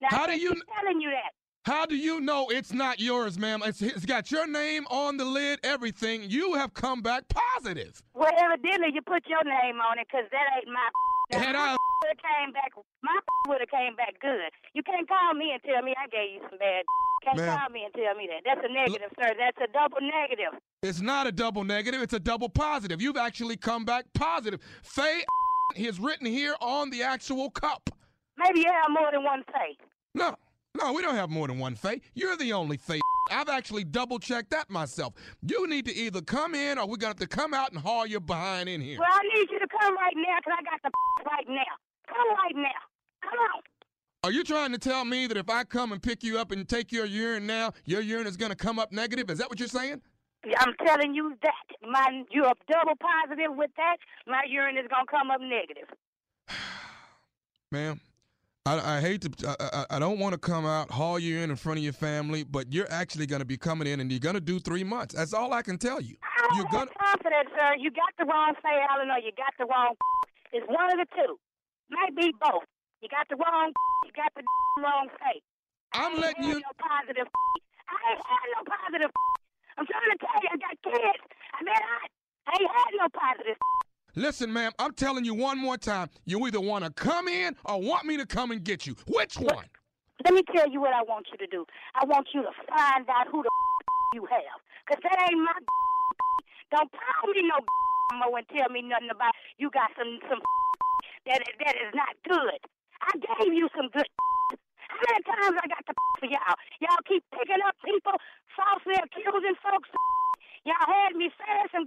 Now, How do you telling you that? How do you know it's not yours, ma'am? It's, it's got your name on the lid, everything. You have come back positive. Well, evidently you put your name on it because that ain't my. Now, Had my I- would have came back. My would have came back good. You can't call me and tell me I gave you some bad. Can't Ma'am. call me and tell me that. That's a negative, sir. That's a double negative. It's not a double negative, it's a double positive. You've actually come back positive. Faye is written here on the actual cup. Maybe you have more than one face. No, no, we don't have more than one Faye. You're the only Faye. I've actually double checked that myself. You need to either come in or we're going to have to come out and haul your behind in here. Well, I need you to come right now 'cause I got the right now. Come right now. Come on. Are you trying to tell me that if I come and pick you up and take your urine now, your urine is going to come up negative? Is that what you're saying? I'm telling you that. My, you're double positive with that. My urine is gonna come up negative. Ma'am, I, I hate to, I, I, I don't want to come out, haul you in in front of your family, but you're actually going to be coming in and you're going to do three months. That's all I can tell you. I don't You're gonna, that, sir. You got the wrong say, Alan, or you got the wrong. It's one of the two. Might be both. You got the wrong. You got the wrong say. I'm letting you. No positive. I ain't had no positive. I'm trying to tell you, I got kids. I mean, I, I ain't had no positive. Listen, ma'am, I'm telling you one more time. You either want to come in or want me to come and get you. Which one? Let me tell you what I want you to do. I want you to find out who the you have. Because that ain't my Don't call me no more and tell me nothing about you got some some that is, that is not good. I gave you some good How many times I got to for y'all? Y'all keep picking up people, falsely accusing folks. Y'all had me saying some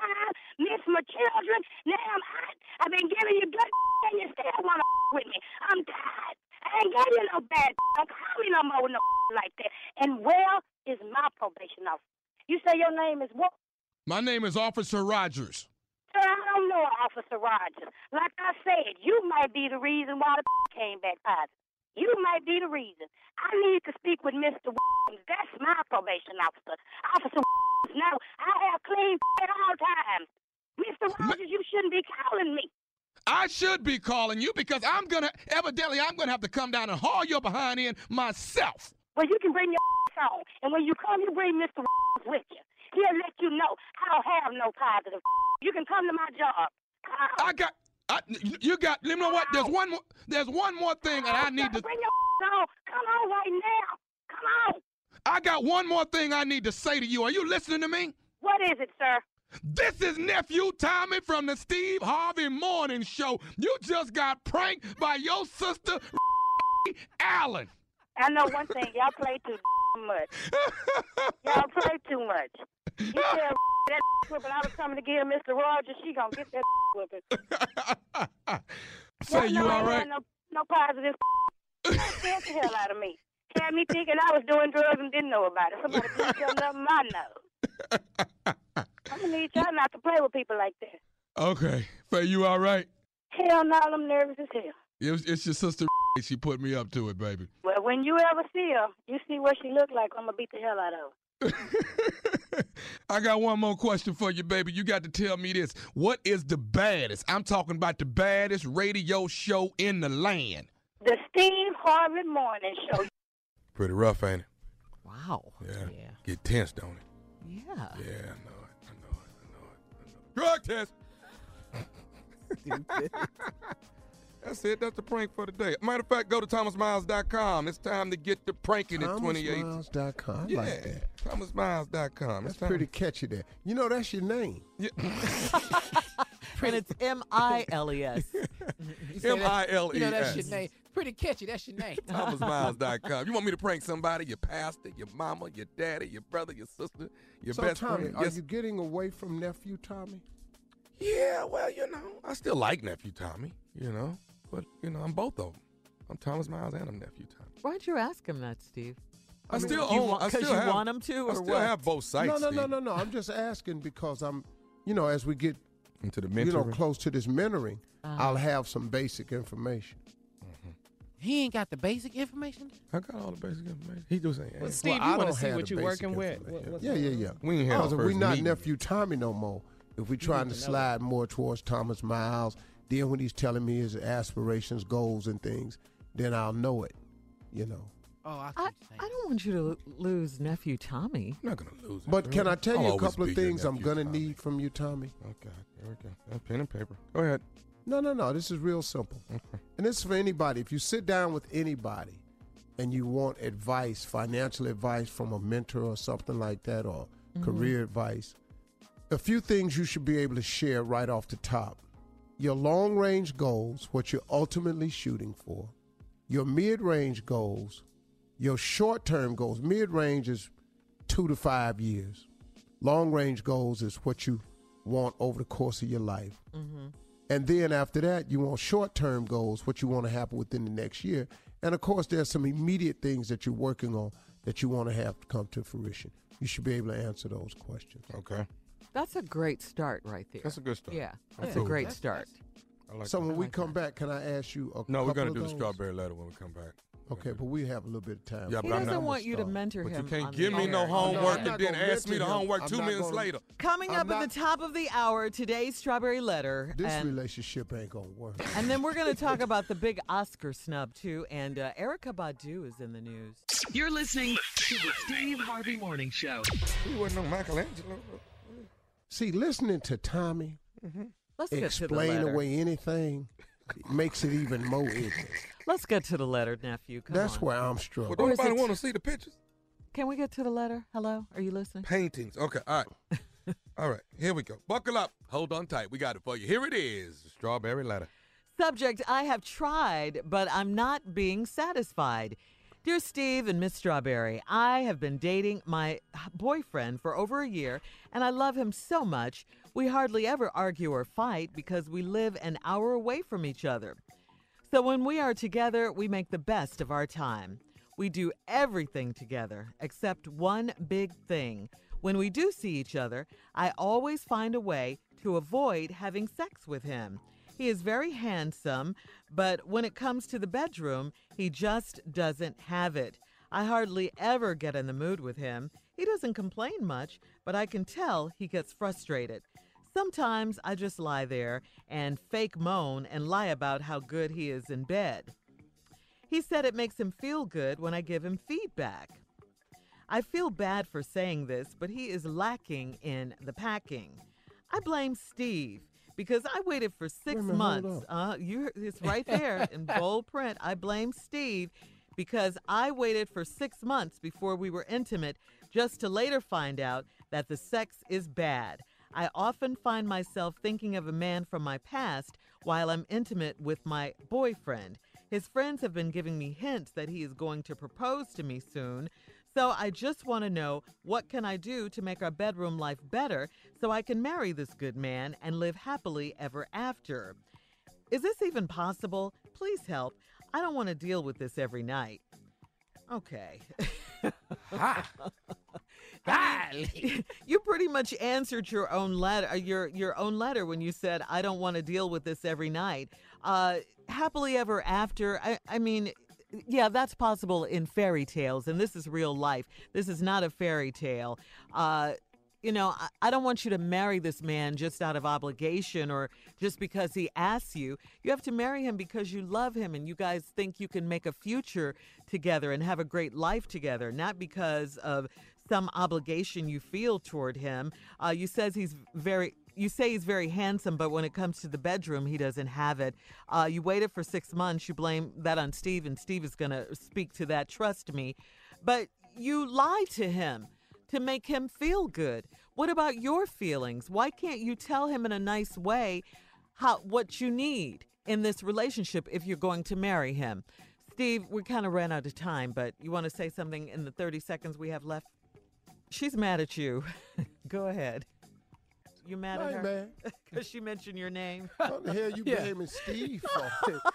time, miss my children. Now I'm hot. I've been giving you good and you still want to with me. I'm tired. I ain't gave you no bad. Don't call me no more with no like that. And where is my probation officer. You say your name is what? My name is Officer Rogers. Sir, I don't know Officer Rogers. Like I said, you might be the reason why the came back positive. You might be the reason. I need to speak with Mr. That's my probation officer. Officer No, I have clean at all times. Mr. Rogers, you shouldn't be calling me. I should be calling you because I'm gonna evidently I'm gonna have to come down and haul your behind in myself. Well, you can bring your on, and when you come, you bring Mr. with you. He'll let you know I don't have no positive. You can come to my job. I got. I, you got. You know what? There's one more. There's one more thing, and I need to. Bring your on. Come on right now. Come on. I got one more thing I need to say to you. Are you listening to me? What is it, sir? This is nephew Tommy from the Steve Harvey Morning Show. You just got pranked by your sister Allen. I know one thing. Y'all play too much. Y'all play too much. You tell that whooping I was coming to give Mr. Rogers, she gonna get that whooping. Say you all right? No, no positive. Scared the hell out of me. Had me thinking I was doing drugs and didn't know about it. Somebody didn't tell nothing I know. I'm gonna need y'all not to play with people like that. Okay. but you all right? Hell no, I'm nervous as hell. It was, it's your sister. She put me up to it, baby. Well, when you ever see her, you see what she look like. I'm gonna beat the hell out of her. I got one more question for you, baby. You got to tell me this. What is the baddest? I'm talking about the baddest radio show in the land. The Steve Harvey Morning Show. Pretty rough, ain't it? Wow. Yeah. Get tense, don't it? Yeah. Yeah, I know it. I know it. I know it. I know it. Drug test. That's it. That's the prank for today. Matter of fact, go to thomasmiles.com. It's time to get the pranking in 2018. ThomasMiles.com. Yeah, like that. thomasmiles.com. That's It's time. pretty catchy there. You know, that's your name. And it's M I L E S. You say that- M-I-L-E-S. You know, that's your name. Pretty catchy. That's your name. thomasmiles.com. You want me to prank somebody? Your pastor, your mama, your daddy, your brother, your sister, your so, best Tommy, friend. are Yes. you getting away from nephew Tommy? Yeah, well, you know, I still like nephew Tommy, you know, but, you know, I'm both of them. I'm Thomas Miles and I'm nephew Tommy. Why'd you ask him that, Steve? I, mean, still you own. want- I 'cause still you have, want 'em to, I or still what? have both sides. no, no, no, Steve. no, no. I'm just asking because I'm, you know, as we get, Into the mentoring. you know, close to this mentoring, Uh-huh. I'll have some basic information. He ain't got the basic information. I got all the basic information. He just ain't. Well, asked. Steve, Well, you I want to don't see have what the you're basic working with. information. What- Yeah, yeah, on? yeah. We ain't had Because our if we not meeting. nephew Tommy no more, if we trying to to slide more towards Thomas Miles, then when he's telling me his aspirations, goals, and things, then I'll know it. You know. Oh, I, I, I don't want you to lose nephew Tommy. I'm not gonna lose. it. But can I tell I'll you a couple of things I'm gonna Tommy. need from you, Tommy? Okay, here we go. Pen and paper. Go ahead. No, no, no. This is real simple. And this is for anybody. If you sit down with anybody and you want advice, financial advice from a mentor or something like that, or mm-hmm. career advice, a few things you should be able to share right off the top. Your long range goals, what you're ultimately shooting for, your mid range goals, your short term goals. Mid range is two to five years. Long range goals is what you want over the course of your life. Mm-hmm. And then after that, you want short term goals, what you want to happen within the next year. And of course, there's some immediate things that you're working on that you want to have come to fruition. You should be able to answer those questions. Okay. That's a great start right there. That's a good start. Yeah, that's Yeah. a great That's- start. I like so that. when we come back, can I ask you a No, we're gonna of do the strawberry letter when we come back. Okay, but we have a little bit of time. Yeah, He but I'm doesn't want you to mentor But you can't on give the me no homework and then ask me the him. homework I'm two minutes gonna- later. Coming I'm up at the top of the hour, today's strawberry letter. This and, relationship ain't gonna work. and then we're going to talk about the big Oscar snub, too. And uh, Erykah Badu is in the news. You're listening to the Steve Harvey Morning Show. He wasn't no Michelangelo. See, listening to Tommy Let's get to explain away anything makes it even more ignorant. Let's get to the letter, nephew. Come That's on. where I'm Well, struggling. don't Or is nobody it- want to see the pictures. Can we get to the letter? Hello? Are you listening? Paintings. Okay, all right. all right, here we go. Buckle up. Hold on tight. We got it for you. Here it is. Strawberry letter. Subject I have tried, but I'm not being satisfied. Dear Steve and Miss Strawberry, I have been dating my boyfriend for over a year, and I love him so much. We hardly ever argue or fight because we live an hour away from each other. So when we are together, we make the best of our time. We do everything together except one big thing. When we do see each other, I always find a way to avoid having sex with him. He is very handsome, but when it comes to the bedroom, he just doesn't have it. I hardly ever get in the mood with him. He doesn't complain much, but I can tell he gets frustrated. Sometimes I just lie there and fake moan and lie about how good he is in bed. He said it makes him feel good when I give him feedback. I feel bad for saying this, but he is lacking in the packing. I blame Steve because I waited for six minute, months. Uh, you, it's right there in bold print. I blame Steve because I waited for six months before we were intimate just to later find out that the sex is bad. I often find myself thinking of a man from my past while I'm intimate with my boyfriend. His friends have been giving me hints that he is going to propose to me soon. So I just want to know what can I do to make our bedroom life better so I can marry this good man and live happily ever after. Is this even possible? Please help. I don't want to deal with this every night. Okay. I mean, you pretty much answered your own letter uh, your your own letter when you said I don't want to deal with this every night. Uh, happily ever after. I, I mean, yeah, that's possible in fairy tales, and this is real life. This is not a fairy tale. Uh, you know, I, I don't want you to marry this man just out of obligation or just because he asks you. You have to marry him because you love him and you guys think you can make a future together and have a great life together, not because of some obligation you feel toward him. Uh, you says he's very. You say he's very handsome, but when it comes to the bedroom, he doesn't have it. Uh, you waited for six months. You blame that on Steve, and Steve is going to speak to that. Trust me. But you lie to him to make him feel good. What about your feelings? Why can't you tell him in a nice way how what you need in this relationship if you're going to marry him? Steve, we kind of ran out of time, but you want to say something in the 30 seconds we have left? She's mad at you. Go ahead. You mad at ain't her? mad. Because she mentioned your name. What the hell you Yeah. blaming Steve for?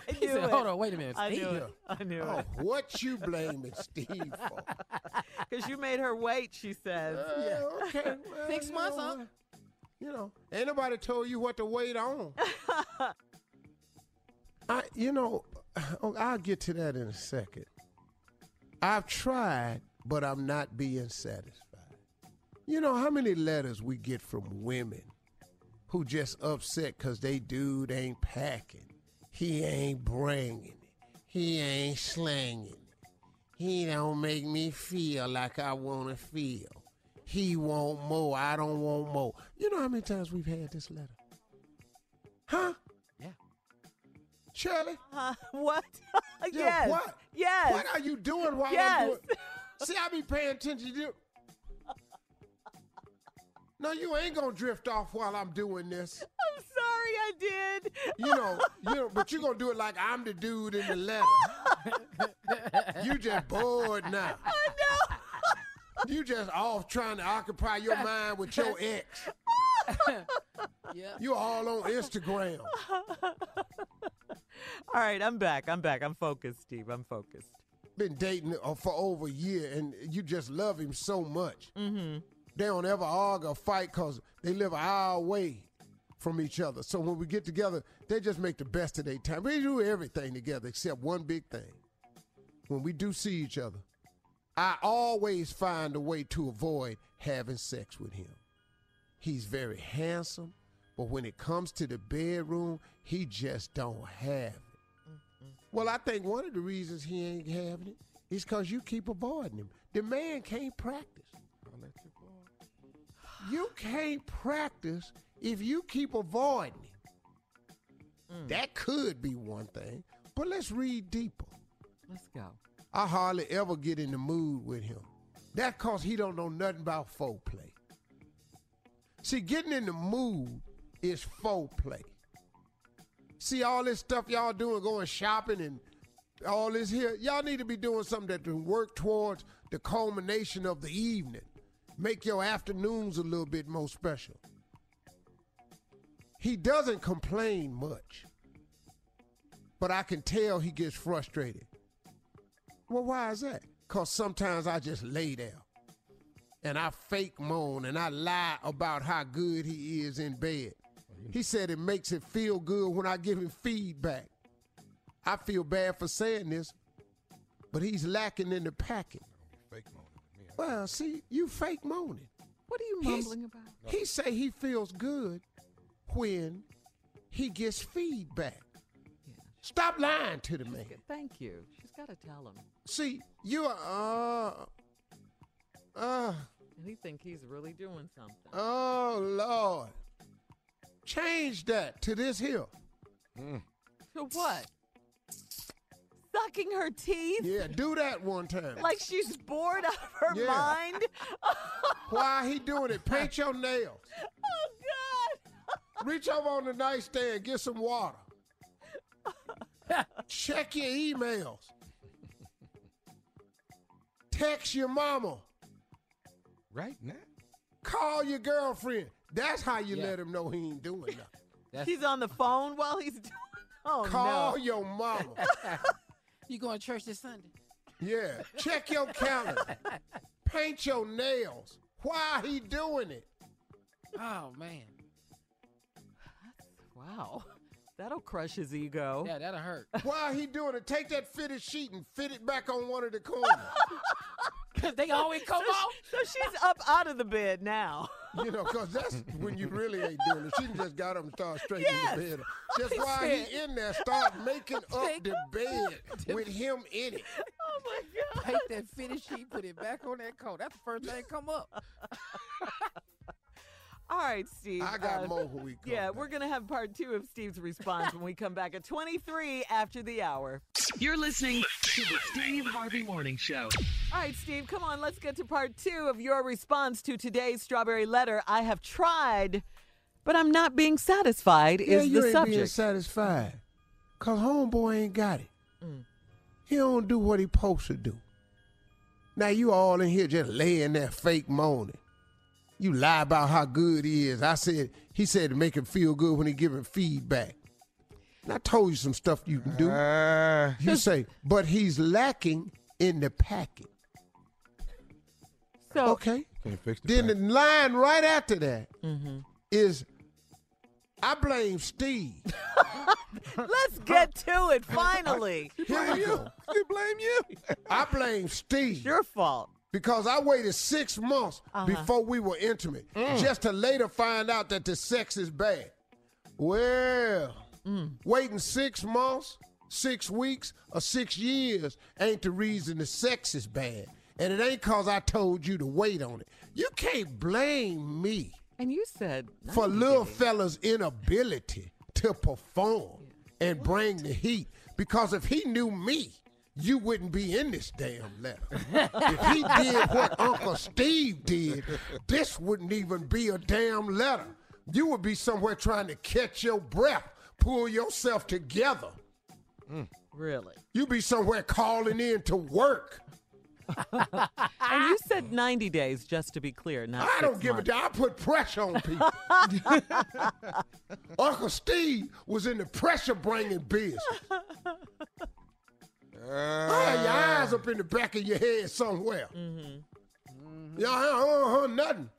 I He said, it. "Hold on, wait a minute, I knew it. I knew Oh, it. what you blaming Steve for? Because you made her wait, she says. Yeah, okay. well, Six you months, know, huh? uh, You know, ain't nobody told you what to wait on. I, you know, oh, I'll get to that in a second. I've tried, but I'm not being satisfied. You know how many letters we get from women who just upset because they dude ain't packing, he ain't bringing it, he ain't slanging it, he don't make me feel like I want to feel. He want more, I don't want more. You know how many times we've had this letter? Huh? Yeah. Shirley? Uh, what? Yeah, yes. What? Yes. What are you doing while Yes. I'm doing? See, I be paying attention to you. No, you ain't gonna drift off while I'm doing this. I'm sorry I did. You know, you know, but you gonna do it like I'm the dude in the letter. you just bored now. I know. You just off trying to occupy your mind with your ex. Yeah. You all on Instagram. All right, I'm back. I'm back. I'm focused, Steve. I'm focused. Been dating uh, for over a year, and you just love him so much. Mm-hmm. They don't ever argue or fight because they live an hour away from each other. So when we get together, they just make the best of their time. We do everything together except one big thing. When we do see each other, I always find a way to avoid having sex with him. He's very handsome, but when it comes to the bedroom, he just don't have it. Well, I think one of the reasons he ain't having it is because you keep avoiding him. The man can't practice. You can't practice if you keep avoiding him. Mm. That could be one thing, but let's read deeper. Let's go. I hardly ever get in the mood with him. That cause he don't know nothing about foreplay. See, getting in the mood is foreplay. See all this stuff y'all doing, going shopping and all this here. Y'all need to be doing something that can work towards the culmination of the evening. Make your afternoons a little bit more special. He doesn't complain much, but I can tell he gets frustrated. Well, why is that? Because sometimes I just lay there and I fake moan and I lie about how good he is in bed. He said it makes it feel good when I give him feedback. I feel bad for saying this, but he's lacking in the packing. Well, see, you fake moaning. What are you He's- mumbling about? He say he feels good when he gets feedback. Yeah. Stop lying to the man. Thank you. She's got to tell him. See, you are. Uh, uh, And he think he's really doing something. oh Lord, change that to this here. To what? Sucking her teeth? Yeah, do that one time. Like she's bored out of her Yeah. mind? Why he doing it? Paint your nails. Oh, God. Reach over on the nightstand, get some water. Check your emails. Text your mama. Right now. Call your girlfriend. That's how you Yeah. let him know he ain't doing nothing. That's, He's on the phone while he's doing Oh, Call no. your mama. You going to church this Sunday? Yeah. Check your calendar. Paint your nails. Why he doing it? Oh man, Wow. That'll crush his ego. yeah, that'll hurt. Why he doing it? Take that fitted sheet and fit it back on one of the corners. Cause they always come so, off. so she's up out of the bed now. You know, because that's when you really ain't doing it. She just got up and started straightening Yes. the bed. That's He while he in there, start making up Take the bed with him in it. Oh my god. Take that finish sheet, put it back on that coat. That's the first thing come up. All right, Steve. I got uh, more when we come Yeah, back. we're going to have part two of Steve's response when we come back at 23 after the hour. You're listening to the Steve Harvey Morning Show. All right, Steve, come on. Let's get to part two of your response to today's strawberry letter. I have tried, but I'm not being satisfied, Yeah, is you the ain't being subject. satisfied. Because homeboy ain't got it. Mm. He don't do what he supposed to do. Now you all in here just laying there fake moaning. You lie about how good he is. I said, he said to make him feel good when he giving feedback. And I told you some stuff you can do. Uh, you say, but he's lacking in the packet. So, Okay. can't fix the Then the line right after that is, Mhm. I blame Steve. Let's get to it finally. Here we go. He blame you. I blame Steve. It's Your fault. Because I waited six months Uh-huh. before we were intimate, Mm. just to later find out that the sex is bad. Well, Mm. waiting six months, six weeks, or six years ain't the reason the sex is bad. And it ain't cause I told you to wait on it. You can't blame me And you said for little fella's inability to perform and bring the heat. Because if he knew me, you wouldn't be in this damn letter. if he did what Uncle Steve did, this wouldn't even be a damn letter. You would be somewhere trying to catch your breath, pull yourself together. Mm. Really? You'd be somewhere calling in to work. And you said 90 days, just to be clear. Not I don't give a damn. I put pressure on people. Uncle Steve was in the pressure bringing business. I had your eyes up in the back of your head somewhere. Mm-hmm. Yeah, I don't hear nothing.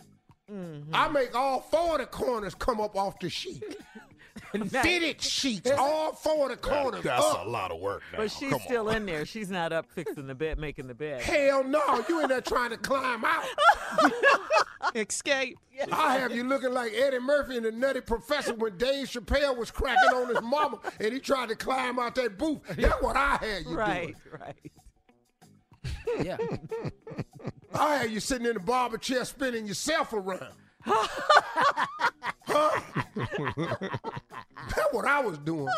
I make all four of the corners come up off the sheet. Fitted sheets, all four of the corners That's up. a lot of work. Now. But she's Come still in there. She's not up fixing the bed, making the bed. Hell no, you in there trying to climb out. Escape. I have you looking like Eddie Murphy in the Nutty Professor when Dave Chappelle was cracking on his mama and he tried to climb out that booth. That's what I had you Right, doing. right. Yeah. I had you sitting in the barber chair spinning yourself around. Huh? That's what I was doing.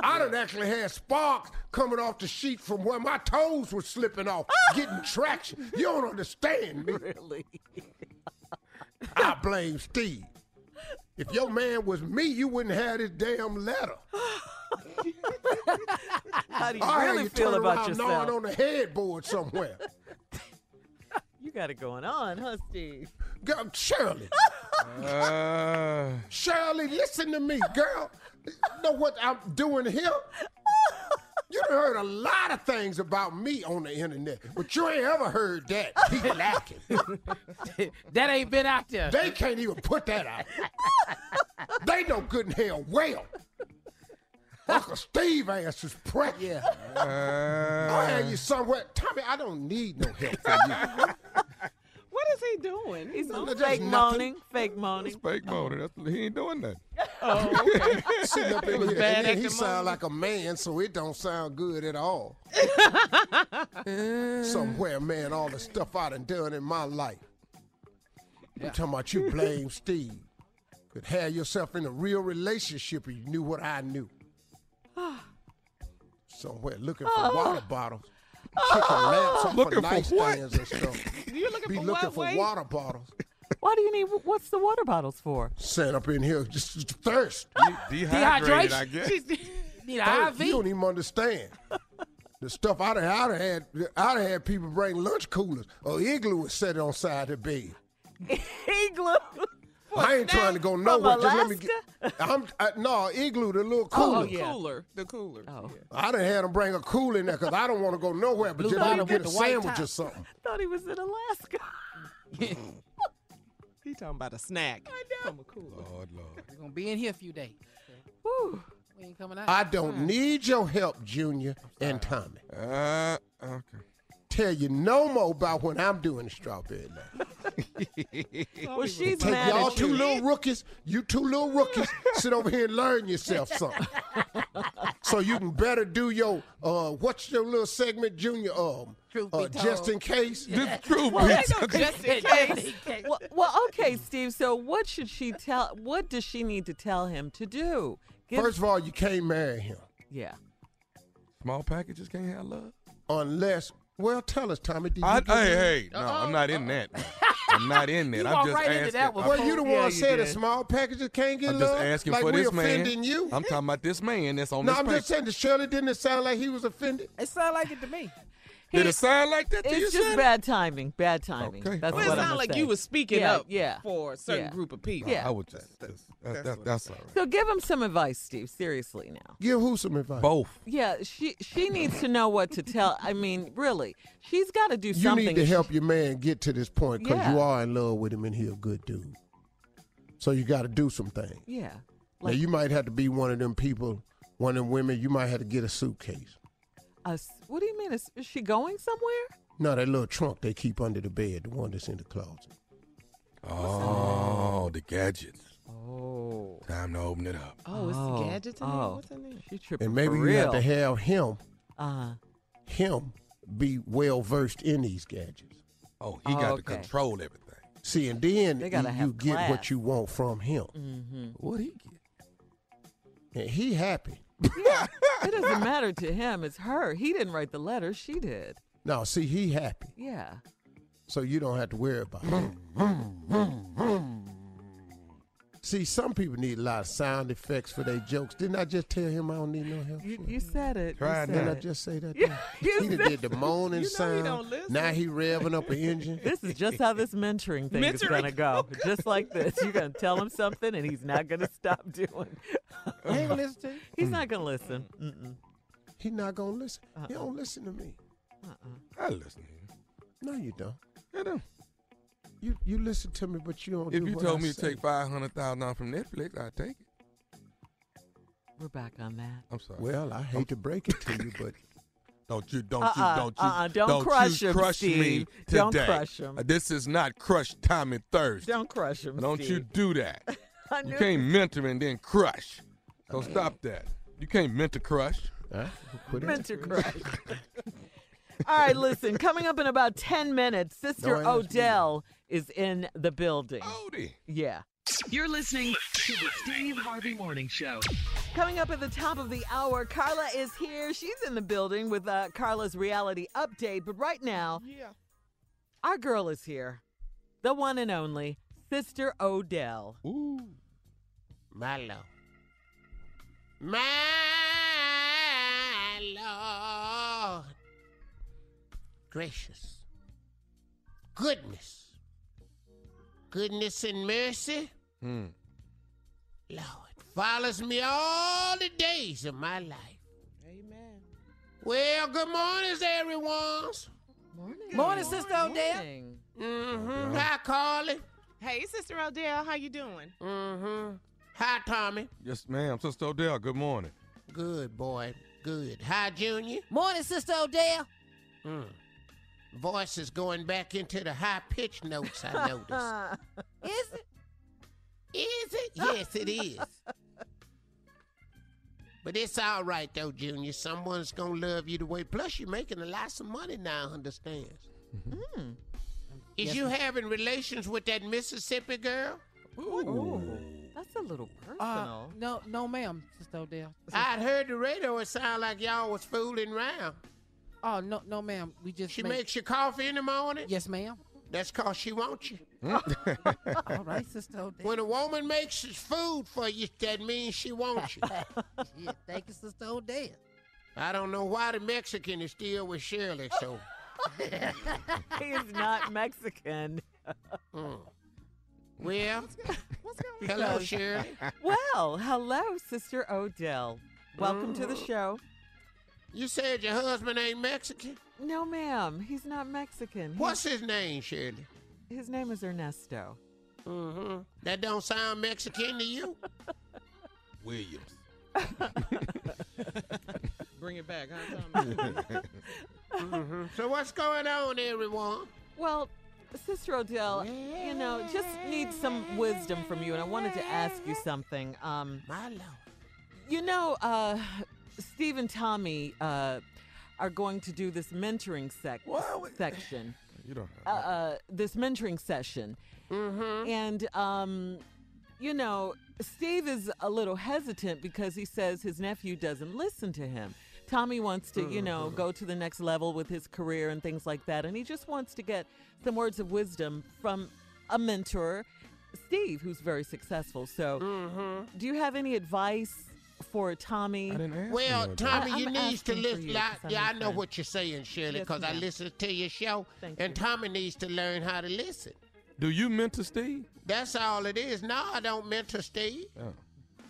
I done actually had sparks coming off the sheet from where my toes were slipping off, getting traction. You don't understand me. Really? I blame Steve. If your man was me, you wouldn't have this damn letter. How do you I really you feel about yourself? gnawing on the headboard somewhere. You got it going on, huh, Steve? Girl, Shirley. Uh, Shirley, listen to me, girl. You know what I'm doing here? You done heard a lot of things about me on the internet, but you ain't ever heard that. He lacking. that ain't been out there. They can't even put that out. they know good and hell well. Uncle Steve ass is pregnant. Yeah. I had you somewhere. Tommy, I don't need no help from you. What is he doing? He's No, just fake moaning, fake moaning. it's fake moaning. That's, he ain't doing that. Oh, okay. Sitting up in here, and then he sound moment. like a man, so it don't sound good at all. Somewhere, man, all the stuff I done done in my life. You talking about you blame Steve. Could have yourself in a real relationship if you knew what I knew. Somewhere looking for oh. water bottles. Kicking lamps off Looking of for what? nightstands and stuff. You looking Be for looking what, for Wade? water bottles. Why do you need? What's the water bottles for? Sitting up in here just, just thirst. Dehydrated, I guess. Need Thirst. an You IV. don't even understand. The stuff I'd have, I'd have had, I'd have had people bring lunch coolers or igloo was set on side of the bed. Igloo. I ain't trying to go nowhere. Just let me get. I'm I, no igloo, the little Oh, cooler. the cooler. The cooler. Oh. I done had him bring a cooler in there because I don't want to go nowhere, but Blue just let me get a the sandwich top. or something. Thought he was in Alaska. He talking about a snack from a cooler. Lord, Lord. We're gonna be in here a few days. Whew. We ain't coming out. I don't need your help, Junior and Tommy. Uh, okay. Tell you no more about when I'm doing the strawberry line. Well, she's Take mad y'all at two you. little rookies, you two little rookies, sit over here and learn yourself something. so you can better do your uh what's your little segment, Junior? Um Truth uh, just in case. The truth Well, be ain't no told. Just in case. well, well, okay, Steve. So, what should she tell? What does she need to tell him to do? Give- First of all, you can't marry him yeah. Small packages can't have love. unless. Well, tell us, Tommy. Did you I, get hey, that? hey, no, I'm not in that. I'm not in that. You I'm just right into asking. that one. Well, you the one you said that did. small packages can't get I'm just asking like for this man. offending you. I'm talking about this man that's on no, this I'm just saying to Shirley, didn't it sound like he was offended? It sound like it to me. Did it sound like that to you, It's just bad timing. Bad timing. Okay. That's Well, Well, what it I'm sounded like saying. you was speaking Yeah, up yeah. for a certain Yeah. group of people. Yeah. I would just. that's, that, that, that's all right. So give him some advice, Steve. Seriously now. Give who some advice? Both. Yeah, she she needs to know what to tell. I mean, really, she's got to do something. You need to help your man get to this point because Yeah. you are in love with him and he a good dude. So you got to do some things. Yeah. now you might have to be one of them people, one of them women. You might have to get a suitcase. A s- what do you mean? Is, is she going somewhere? No, that little trunk they keep under the bed, the one that's in the closet. Oh, the gadgets. Oh. Time to open it up. Oh, it's Oh, gadgets in there? oh. What's in there? She tripping And maybe for you have to have him, uh-huh. him, be well versed in these gadgets. Oh, he Oh, got okay. to control everything. See, and then you, you get what you want from him, hmm What he get? and he happy. It doesn't matter to him. It's her. He didn't write the letter. She did. No, see, he happy, Yeah. so you don't have to worry about it. See, some people need a lot of sound effects for their jokes. Didn't I just tell him I don't need no help? You, you said it. Try you Didn't I just say that? Yeah, you he done said- did the moaning You know he sound. don't. Now he revving up an engine. This is just how this mentoring thing is going to go. Just like this. You're going to tell him something and he's not going to stop doing. I ain't gonna listen to you. He's not going to listen. Mm-mm. He not gonna listen. Uh-uh. He don't listen to me. Uh. I listen to him. No, you don't. I do. You you listen to me, but you don't. If do you what told I me to take five hundred thousand dollars from Netflix, I'd take it. We're back on that. I'm sorry. Well, I hate to break it to you, but Don't you, don't Uh-uh, you, don't you, uh-uh, don't crush you him, crush me Steve. today. Don't crush him. Uh, This is not crush Tommy Thursday. Don't crush him. Don't you do that. You can't mentor and then crush. So stop that. You can't mentor crush. Huh? Quit it. meant to crush. All right, listen. Coming up in about 10 minutes, Sister Don't me. Odell is in the building. Odie. Yeah. You're listening to the Steve Harvey Morning Show. Coming up at the top of the hour, Carla is here. She's in the building with uh, Carla's reality update. But right now, Yeah. our girl is here. The one and only Sister Odell. Ooh. Milo. My Lord. Gracious. Goodness. Goodness and mercy. Hmm. Lord. Follows me all the days of my life. Amen. Well, good morning, everyone. Morning, Morning, Sister Odell. Mm-hmm. Hi, Carly. Hey, Sister Odell, how you doing? Mm-hmm. Hi, Tommy. Yes, ma'am. Sister Odell, good morning. Good boy. Good. Hi, Junior. Morning, Sister Odell. Mm. Voice is going back into the high pitched notes, I noticed. Is it? is it? Yes, it is. But it's all right though, Junior. Someone's gonna love you the way. Plus, you're making a lot of money now. Understands? Mm. Is Yes, you ma'am. having relations with that Mississippi girl? Ooh, that's a little Uh, personal. no, no, ma'am, Sister Odell. I'd heard the radio. It sounded like y'all was fooling around. Oh no, no, ma'am. We just She make- makes you coffee in the morning. Yes, ma'am. That's cause she wants you. All right, Sister Odell. When a woman makes food for you, that means she wants you. yeah, thank you, Sister Odell. I don't know why the Mexican is still with Shirley. So he is not Mexican. Mm. Well, hello, Shirley. Well, hello, Sister Odell. Welcome to the Mhm. show. You said your husband ain't Mexican. No, ma'am, he's not Mexican. He- What's his name, Shirley? His name is Ernesto. Mm-hmm. That don't sound Mexican to you. Williams. Bring it back, huh, Tommy? hmm So what's going on, everyone? Well, Sister Odell, you know, just need some wisdom from you, and I wanted to ask you something. Um, My lord. You know, uh, Steve and Tommy uh, are going to do this mentoring sec- section. You don't Uh, uh, this mentoring session. Mm-hmm. And, um, you know, Steve is a little hesitant because he says his nephew doesn't listen to him. Tommy wants to, you know, go to the next level with his career and things like that. And he just wants to get some words of wisdom from a mentor, Steve, who's very successful. So, do you have any advice for Tommy? Well, Tommy, I- you I'm need to asking listen. you, I, 'cause yeah, I your know what you're saying, Shirley, Yes, because I ma'am. listen to your show. Thank and Tommy needs to learn how to listen. Do you mentor Steve? That's all it is. No, I don't mentor Steve. Oh,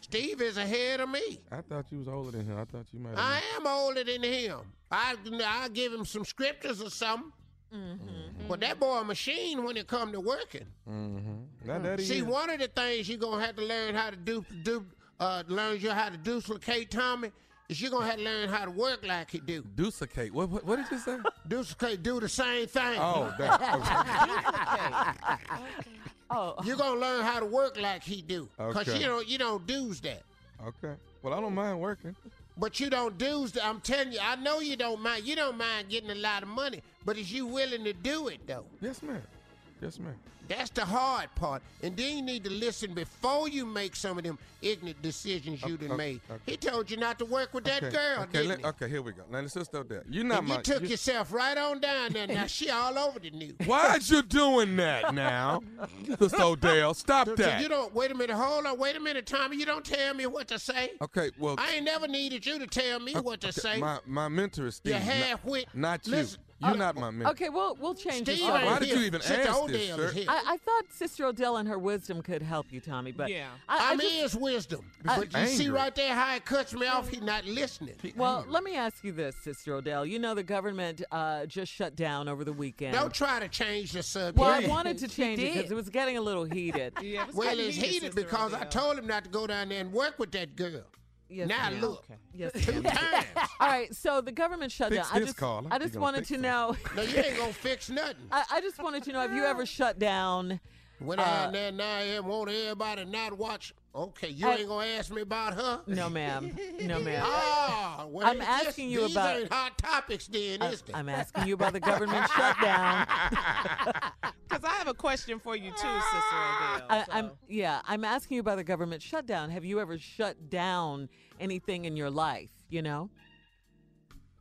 Steve is ahead of me. I thought you was older than him. I thought you might. I am older than him. I I give him some scriptures or something. Mm-hmm. But that boy a machine when it come to working. Mm-hmm. Not that See, is. one of the things you're gonna have to learn how to do do uh, learn you how to duplicate Tommy is you're gonna have to learn how to work like he do. Duplicate. What, what? What did you say? Duplicate, do the same thing. Oh, that- Oh, you're gonna learn how to work like he do, cause Okay. you don't you don't do's that. Okay. Well, I don't mind working. But you don't do. That. I'm telling you, I know you don't mind. You don't mind getting a lot of money, but is you willing to do it though? Yes, ma'am. Yes, ma'am. That's the hard part. And then you need to listen before you make some of them ignorant decisions you done okay, made. okay. He told you not to work with that okay. girl, Okay. didn't let- he? okay. Here we go. Now, sister there. You're not and my. you took you- yourself right on down there. Now she all over the news. Why'd you doing that now, Sister Odell? Stop So- so that. you don't wait a minute. Hold on. Wait a minute, Tommy. You don't tell me what to say. Okay. Well, I ain't never needed you to tell me what to say. My my mentor is Steve. You not- half-wit. Not you. Listen, You're uh, not my man. Okay, well, we'll change the Steve subject. Why did you even Sister ask this, sir? I, I thought Sister Odell and her wisdom could help you, Tommy, but Yeah. I, I I'm just- his wisdom. I- but you see right there how it cuts me off? He's not listening. Well, let me ask you this, Sister Odell. You know the government uh, just shut down over the weekend. Don't try to change the subject. well, I wanted to change it because it was getting a little heated. Yeah, it Well, it's heated Sister because I told him not to go down there and work with that girl. Yes, now ma'am. look, Yes, two times. All right, so the government shut Fix down. I this, just, Carla. I You just gonna wanted fix to it. know. No, you ain't gonna fix nothing. I, I just wanted to know have you ever shut down? When Uh, I in there now and want everybody not watch. Okay, you I- ain't gonna ask me about her. No, ma'am. No, ma'am. Ah, well, I'm this- asking you these about- ain't hot topics, then, I, is they? I'm asking you about the government shutdown. Because I have a question for you too, Sister Odell. I, so- I'm yeah. I'm asking you about the government shutdown. Have you ever shut down anything in your life? You know.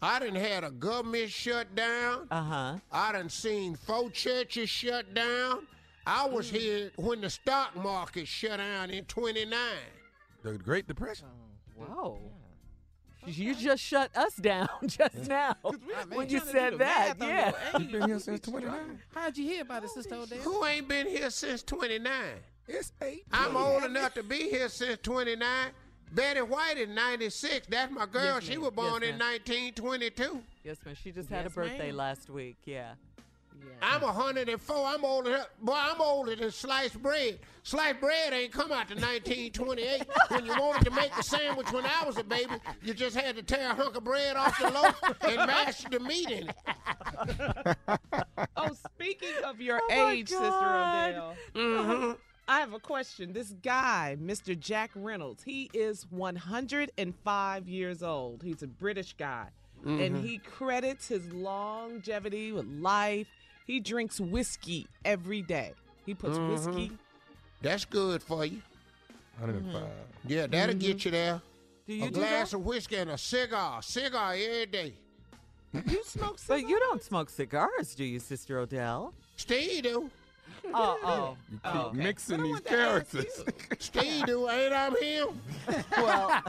I done had a government shut down. Uh huh. I done seen four churches shut down. I was Mm. here when the stock market shut down in 29. The Great Depression. Whoa. You just shut us down just now when you trying to do said that. Yeah. You've been here since 29. How'd you hear about it, Sister Odell? Who ain't been here since 29? It's eight. I'm old enough to be here since 29. Betty White in 96. That's my girl. Yes, she was born Yes, in 1922. Yes, ma'am. She just had a birthday ma'am. last week. Yeah. I'm 104. I'm older. Boy, I'm older than sliced bread. Sliced bread ain't come out to 1928. when you wanted to make a sandwich when I was a baby, you just had to tear a hunk of bread off the loaf and mash the meat in it. oh, speaking of your Oh my age, Sister God. Odell, Mm-hmm. I have a question. This guy, Mr. Jack Reynolds, he is 105 years old. He's a British guy. And Mhm. he credits his longevity with life. He drinks whiskey every day. He puts Mhm. whiskey. That's good for you. 105. Yeah, that'll get you there. Do you a do glass that? of whiskey and a cigar. Cigar every day. You smoke But you don't smoke cigars, do you, Sister Odell? Steve do. Oh, oh. You keep oh, okay. mixing these characters. Steve do. Ain't I'm him? Well,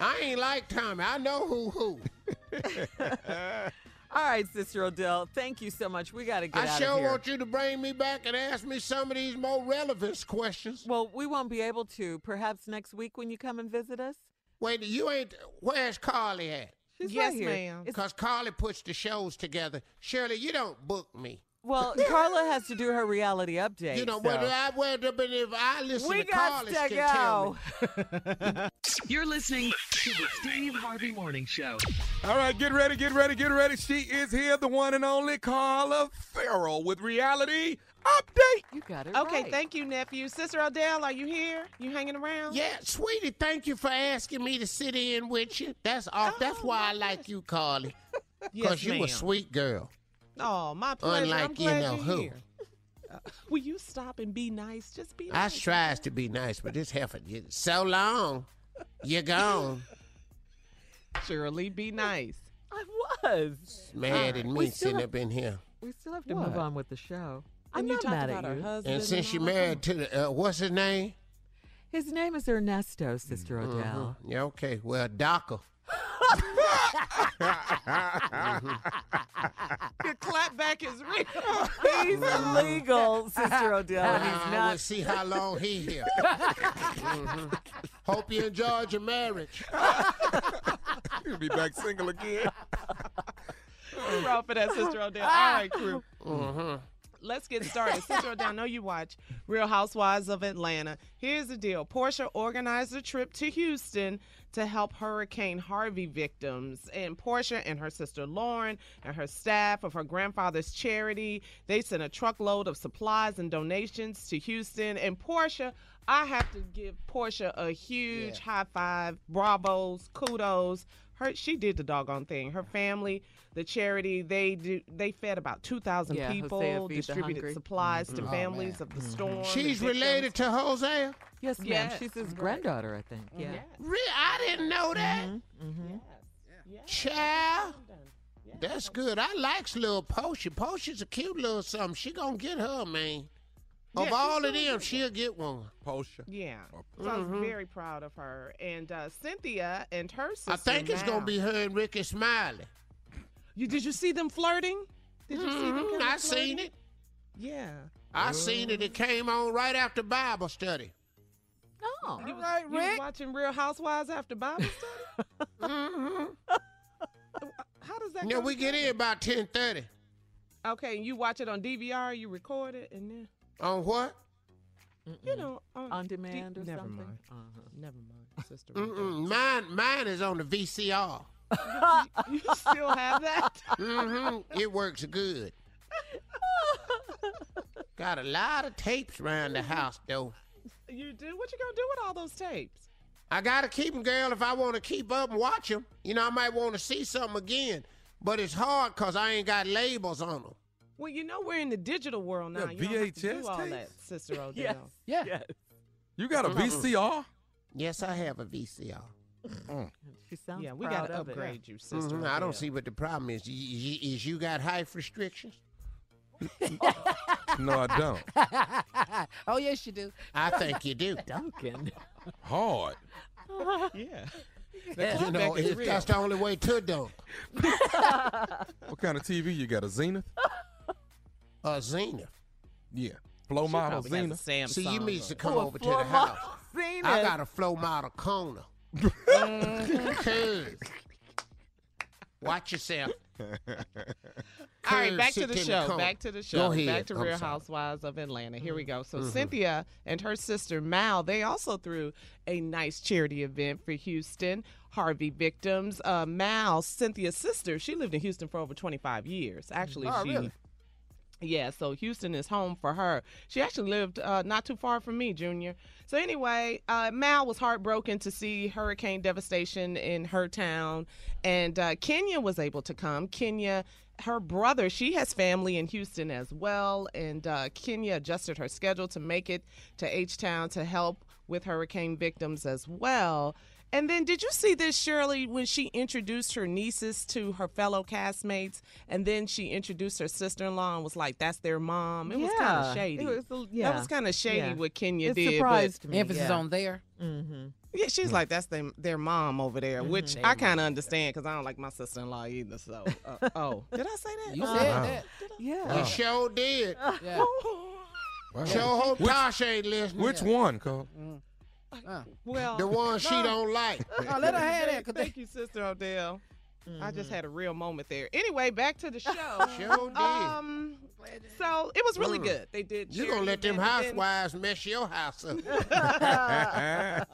I ain't like Tommy. I know who who. All right, Sister Odell, thank you so much. We got to get I out sure of here. want you to bring me back and ask me some of these more relevant questions. Well, we won't be able to. Perhaps next week when you come and visit us? Wait, you ain't. Where's Carly at? She's Yes, right here. ma'am. Because Carly puts the shows together. Shirley, you don't book me. Well, Carla has to do her reality update. You know, so. whether I whether but if I listen we to got Carly to can tell go. me. You're listening to the Steve Harvey Morning Show. All right, get ready, get ready, get ready. She is here, the one and only Carla Ferrell with reality update. You got it Okay, right. thank you, nephew. Sister Odell, are you here? You hanging around? Yeah, sweetie, thank you for asking me to sit in with you. That's off. That's oh, why I like you, Carly. Because Yes, you a sweet girl. Oh, my pleasure. I'm Unlike you glad know you're who. here. Uh, will you stop and be nice? Just be I nice. tries to be nice, but this heifer, you- so long, you're gone. Surely be nice. I was. Mad at me still sitting have- up in here. We still have to move on with the show. I'm And not mad at you. husband And since you're married to the, uh, what's his name? His name is Ernesto, Sister Mm-hmm. Odell. Yeah, okay. Well, DACA. Your clap back is real. He's illegal, Sister Odell, and he's not. We'll see how long he here. Mhm. Hope you enjoyed your marriage. You'll be back single again. We're off for that, Sister Odell. All right, crew. Mhm. Let's get started. Sister Odell, I know you watch Real Housewives of Atlanta. Here's the deal Porsha organized a trip to Houston to help Hurricane Harvey victims. And Porsha and her sister Lauren and her staff of her grandfather's charity, they sent a truckload of supplies and donations to Houston. And Porsha, I have to give Porsha a huge high five, bravos, kudos. Her, she did the doggone thing. Her family, the charity, they do, they fed about two thousand Yeah, people, distributed supplies to Mhm. Oh, families man. of the storm. She's related to Hosea? Yes, ma'am. Yes, She's his right. granddaughter, I think. Yeah. Yes. Really? I didn't know that. Mm-hmm. Yes. Child. That's good. I likes little Porsha. Porsha's a cute little something. She gonna get her, man. Of Yeah, all of them, good. she'll get one. Porsha. Yeah. So I was Mhm. very proud of her. And uh, Cynthia and her sister. I think it's gonna be her and Rickey Smiley. You did you see them flirting? Did you see them? Mhm, kinda I seen it. Yeah. I seen it. It came on right after Bible study. Oh. You, right, you was Rick? watching Real Housewives after Bible study? Mm-hmm. How does that Yeah, go we get in about ten thirty. Okay, and you watch it on DVR, you record it, and then On what? you know on, On demand or never something? Mind. Uh-huh. Never mind, sister. Mm-mm. Mine, mine is on the VCR. you still have that? Mm-hmm. It works good. Got a lot of tapes around the house, though. You do? What you gonna do with all those tapes? I gotta keep them, girl, if I want to keep up and watch them. You know, I might want to see something again, but it's hard because I ain't got labels on them. Well, you know we're in the digital world now. Yeah, you don't have to do VHS all tapes? that, Sister Odell. Yes. Yeah. Yes. You got a VCR? Yes, I have a VCR. She sounds Yeah, we gotta of it. upgrade you, Sister. Mhm, I don't see what the problem is. Y- y- Is you got height restrictions? No, I don't. oh yes, you do. I think you do. Duncan. Hard. Yeah. You know, is that's the only way to dunk. What kind of TV you got? A Zenith? A Zenith. Yeah. Flow She model probably Zenith. Samsung See, you need to come Oh, over to the house. Zenith. I got a flow model Kona. Cuz. Watch yourself. All right, back to the in the show. back to the show. Ahead. Back to I'm Real sorry. Housewives of Atlanta. Here we go. So Mhm. Cynthia and her sister Mal, they also threw a nice charity event for Houston Harvey victims. Uh, Mal, Cynthia's sister, she lived in Houston for over 25 years. Actually, Oh, she really? Yeah, so Houston is home for her. She actually lived uh, not too far from me, Junior. So anyway, uh, Mal was heartbroken to see hurricane devastation in her town, and uh, Kenya was able to come. Kenya, her brother, she has family in Houston as well, and uh, Kenya adjusted her schedule to make it to H Town to help with hurricane victims as well. And then, did you see this, Shirley, when she introduced her nieces to her fellow castmates, and then she introduced her sister-in-law and was like, "That's their mom." It was kind of shady. it was a- That was kind of shady yeah. what Kenya It did. surprised but me, Emphasis yeah. on there. Mm-hmm. Yeah, she's like, "That's their their mom over there," which Mhm. I kind of understand because I don't like my sister-in-law either. So, uh, oh, did I say that? You Oh. said that. Yeah. You sure did. Yeah. Wow. Sure hope Which- Tasha ain't listening. Which one, Cole? Uh, Well, The one she no. don't like. No, let her have that. 'cause Thank you, Sister Odell. I just had a real moment there. Anyway, back to the show. Sure did. Um, so it was really Mm. good. They did. You gonna let them charity event, housewives mess your house up?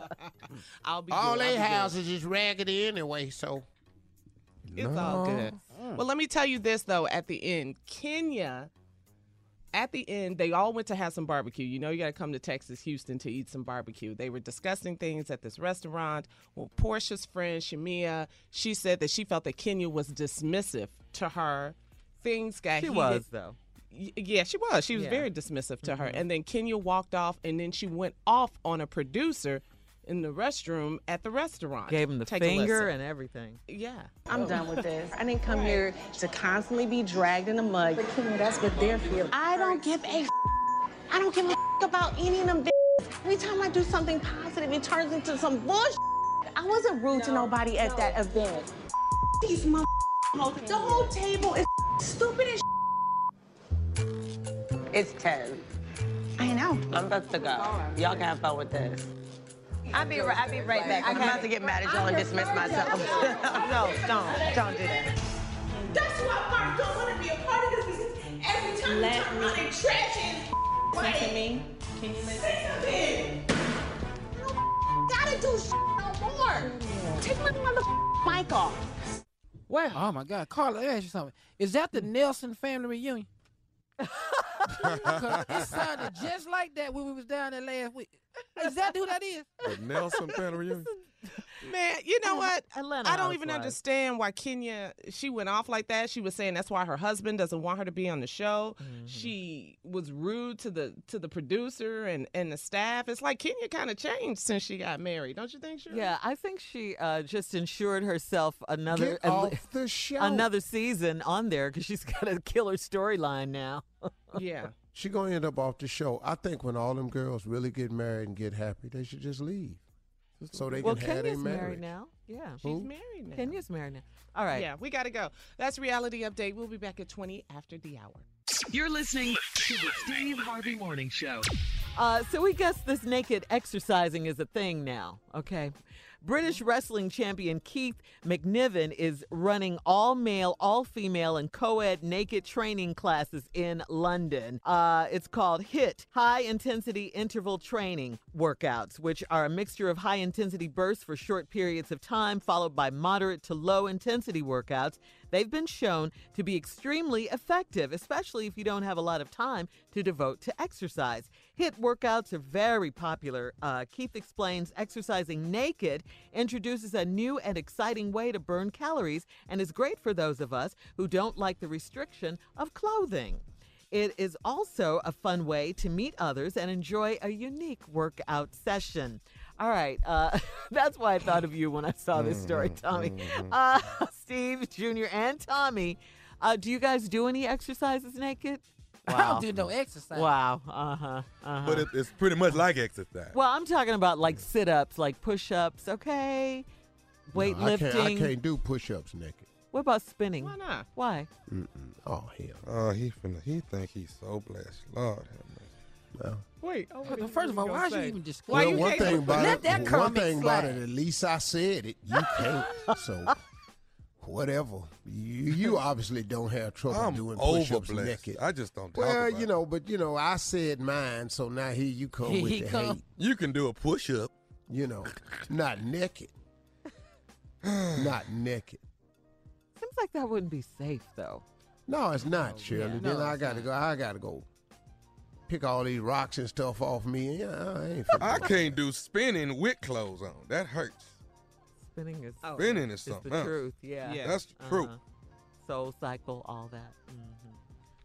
I'll be All good, I'll they be good. houses is raggedy anyway, so It's all good. Well, let me tell you this though. At the end, Kenya. At the end, they all went to have some barbecue. You know, you got to come to Texas, Houston to eat some barbecue. They were discussing things at this restaurant. Well, Porsha's friend, Shamea, she said that she felt that Kenya was dismissive to her. Things got She heated. was though. Yeah, she was. She was Yeah. very dismissive to her. Mhm. And then Kenya walked off, and then she went off on a producer in the restroom at the restaurant. Gave him the Take a finger and everything. Yeah. I'm oh. done with this. I didn't come here to constantly be dragged in the mud. That's what they're feeling. I don't give a. I don't give a about any of them. Every time I do something positive, it turns into some bullshit. I wasn't rude to nobody at that event. These mother. The whole table is stupid as. It's 10. I know. I'm about to go. Y'all can have fun with this. I'll be right. I'll be right back. I'm about to get mad at y'all and dismiss myself. no, don't. Don't do that. That's why I don't want to be a part of this because every time you turn around and trash is Listen to me. Can you listen? Say something. I don't gotta do no more. Take my mother mic off. Well, oh my God, Carla, let me ask you something. Is that the Nelson family reunion? it sounded just like that when we was down there last week. Is that who that is? The Nelson family reunion. Man, you know what? Atlanta I don't even Housewives. understand why Kenya she went off like that. She was saying that's why her husband doesn't want her to be on the show. Mm-hmm. She was rude to the to the producer and and the staff. It's like Kenya kind of changed since she got married, don't you think? Shirley? Yeah, I think she uh, just ensured herself another Get at le- off the show. another season on there because she's got a killer storyline now. yeah. She gonna end up off the show. I think when all them girls really get married and get happy, they should just leave, so they well, can have their Kenya's marriage. married now. Yeah, Who? She's married now. Kenya's married now. All right. Yeah, we got to go. That's reality update. We'll be back at 20 after the hour. You're listening to the Steve Harvey Morning Show. Uh, so we guess this naked exercising is a thing now, okay? British wrestling champion Keith McNiven is running all male, all female, and co ed naked training classes in London. Uh, it's called HIIT, High Intensity Interval Training Workouts, which are a mixture of high intensity bursts for short periods of time, followed by moderate to low intensity workouts. They've been shown to be extremely effective, especially if you don't have a lot of time to devote to exercise. HIIT workouts are very popular. Uh, Keith explains exercising naked introduces a new and exciting way to burn calories and is great for those of us who don't like the restriction of clothing. It is also a fun way to meet others and enjoy a unique workout session. All right, uh, that's why I thought of you when I saw this story, Tommy. Uh, Steve, Junior, and Tommy, uh, do you guys do any exercises naked? I don't do no exercise. Wow. Uh huh. Uh huh. But it, it's pretty much like exercise. well, I'm talking about like sit ups, like push ups, okay? No, I Weightlifting. can't, I can't do push-ups naked. What about spinning? Why not? Why? Mm-mm. Oh hell. Oh, he finna, he think he's so blessed. Lord have mercy. No. Wait. Oh, Well, First of all, why should you even discuss? well, one thing about Let it, that one comment thing about it, at least I said it. You can't. so whatever. You, you obviously don't have trouble I'm doing push-ups overblessed. naked. I just don't talk Well, about you know, but you know, I said mine, so now here you come Here with he the come. hate. You can do a push-up. You know, not naked. not naked. Seems like that wouldn't be safe, though. No, it's not, Shirley. yeah. then No, I gotta go. I gotta go pick all these rocks and stuff off me. Yeah, I ain't. I can't do spinning with clothes on. That hurts. Spinning is Spinning is is something the else. truth. Yeah, Yeah. That's the truth. Uh-huh. Soul cycle, all that. hmm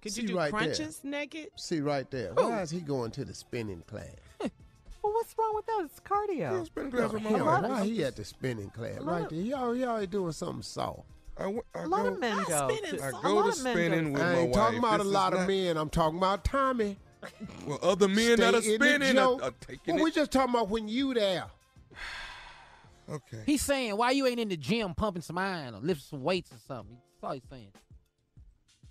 Could See you do right there. crunches naked? See right there. Why is he going to the spinning class? Well, what's wrong with that? It's cardio. spinning No, class with my him, wife. why he at the spinning class? Right of- there. He already, he already doing something soft. I, w- I A lot go, of men go. spinning to- I a go to of men go spinning with I my ain't talking about a This is lot of not- men. I'm talking about Tommy. Well, other men that are Stay in the spinning are, joke. are taking Well, we it. just talking about when you there. Okay. He's saying, why you ain't in the gym pumping some iron or lifting some weights or something? That's all he's saying.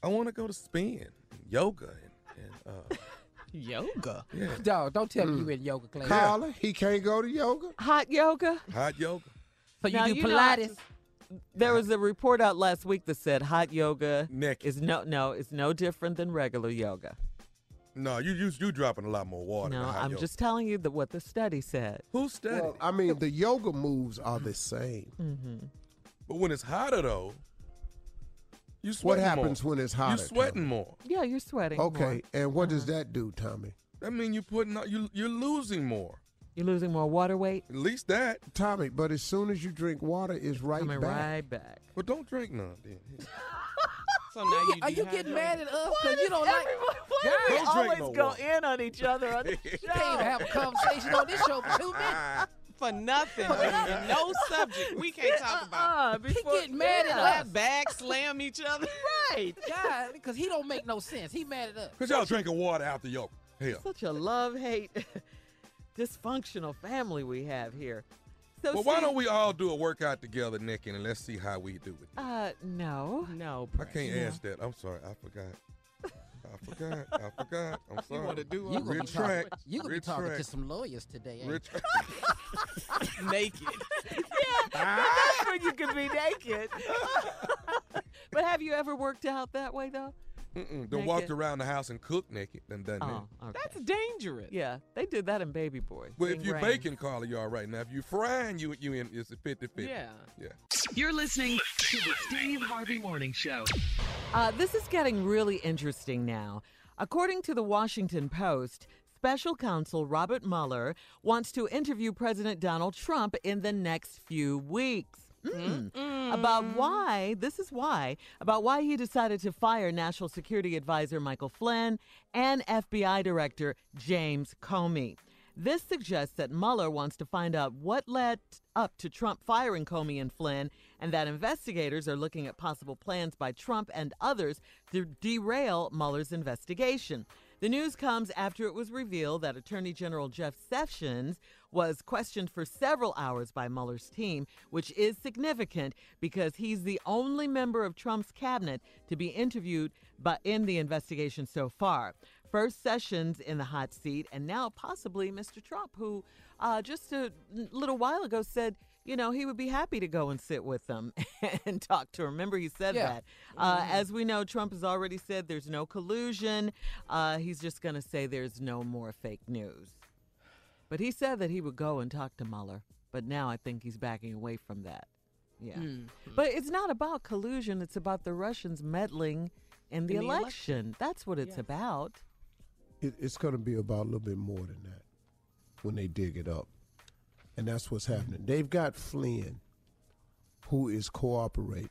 I want to go to spin, yoga, and, and uh, Yoga. yeah, Dog, don't tell me you in yoga class. Carla, he can't go to yoga. Hot yoga. hot yoga. So you Now, do you know Pilates? There was a report out last week that said hot yoga Naked. is no no it's no different than regular yoga. No, you you you dropping a lot more water. No, I'm yoga. just telling you that what the study said. Who studied? Well, I mean, the yoga moves are the same. Mm-hmm. but when it's hotter though, you sweat. What happens more. when it's hotter? You sweating more. Yeah, you're sweating. Okay, more. and what Uh-huh. does that do, Tommy? That mean you're putting you you're losing more. You're losing more water weight. At least that. Tommy, but as soon as you drink water, it's right Coming back. right back. But don't drink none. Then. So now you Are you getting mad at us because you don't like? Why do we always no go water. in on each other on the We can't even have a conversation on this show for two minutes. for nothing? baby. no subject we can't talk about. Uh, He before, getting mad at Slap us. back, slam each other. Right. God, because he don't make no sense. He mad at us. Cause y'all drinking water after yoga. Hell. Such a love hate, dysfunctional family we have here. So Well, why don't we all do a workout together, Nick, and let's see how we do it. Uh, no. No, I can't ask that. I'm sorry. I forgot. I forgot. I forgot. I'm sorry. You wanna do You gonna be talking, you gonna be talking to some lawyers today. Ain't you? Retract. naked. That's when you can be naked. but have you ever worked out that way though? Mm-mm. Then walked around the house and cooked naked. Then done Oh, that. okay. That's dangerous. yeah, they did that in Baby Boy. Well, if Bing you're Rain. baking, Carla, you are all right. Now, if you're frying, you you in it's a 50 50. Yeah. Yeah. You're listening to the Steve Harvey Morning Show. Uh, this is getting really interesting now. According to the Washington Post, special counsel Robert Mueller wants to interview President Donald Trump in the next few weeks. Mm. About why, this is why, about why he decided to fire National Security Advisor Michael Flynn and FBI Director James Comey. This suggests that Mueller wants to find out what led up to Trump firing Comey and Flynn, and that investigators are looking at possible plans by Trump and others to derail Mueller's investigation. The news comes after it was revealed that Attorney General Jeff Sessions was questioned for several hours by Mueller's team, which is significant because he's the only member of Trump's cabinet to be interviewed but in the investigation so far. First Sessions in the hot seat, and now possibly Mr. Trump, who uh, just a little while ago said, you know, he would be happy to go and sit with them and talk to him. Remember, he said Yeah. that. Uh, As we know, Trump has already said there's no collusion. Uh, he's just going to say there's no more fake news. But he said that he would go and talk to Mueller. But now I think he's backing away from that. Yeah. Mm. But it's not about collusion, it's about the Russians meddling in the, In the election. election. That's what it's Yes. about. It, it's going to be about a little bit more than that when they dig it up. And that's what's happening. They've got Flynn, who is cooperating,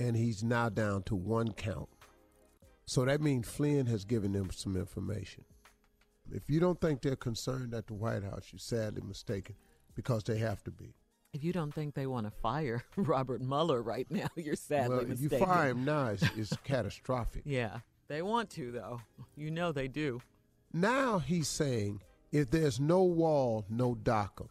and he's now down to one count. So that means Flynn has given them some information. If you don't think they're concerned at the White House, you're sadly mistaken because they have to be. If you don't think they want to fire Robert Mueller right now, you're sadly mistaken. well, if you fire him now, it's, it's catastrophic. Yeah, they want to, though. You know they do. Now he's saying if there's no wall, no DACA.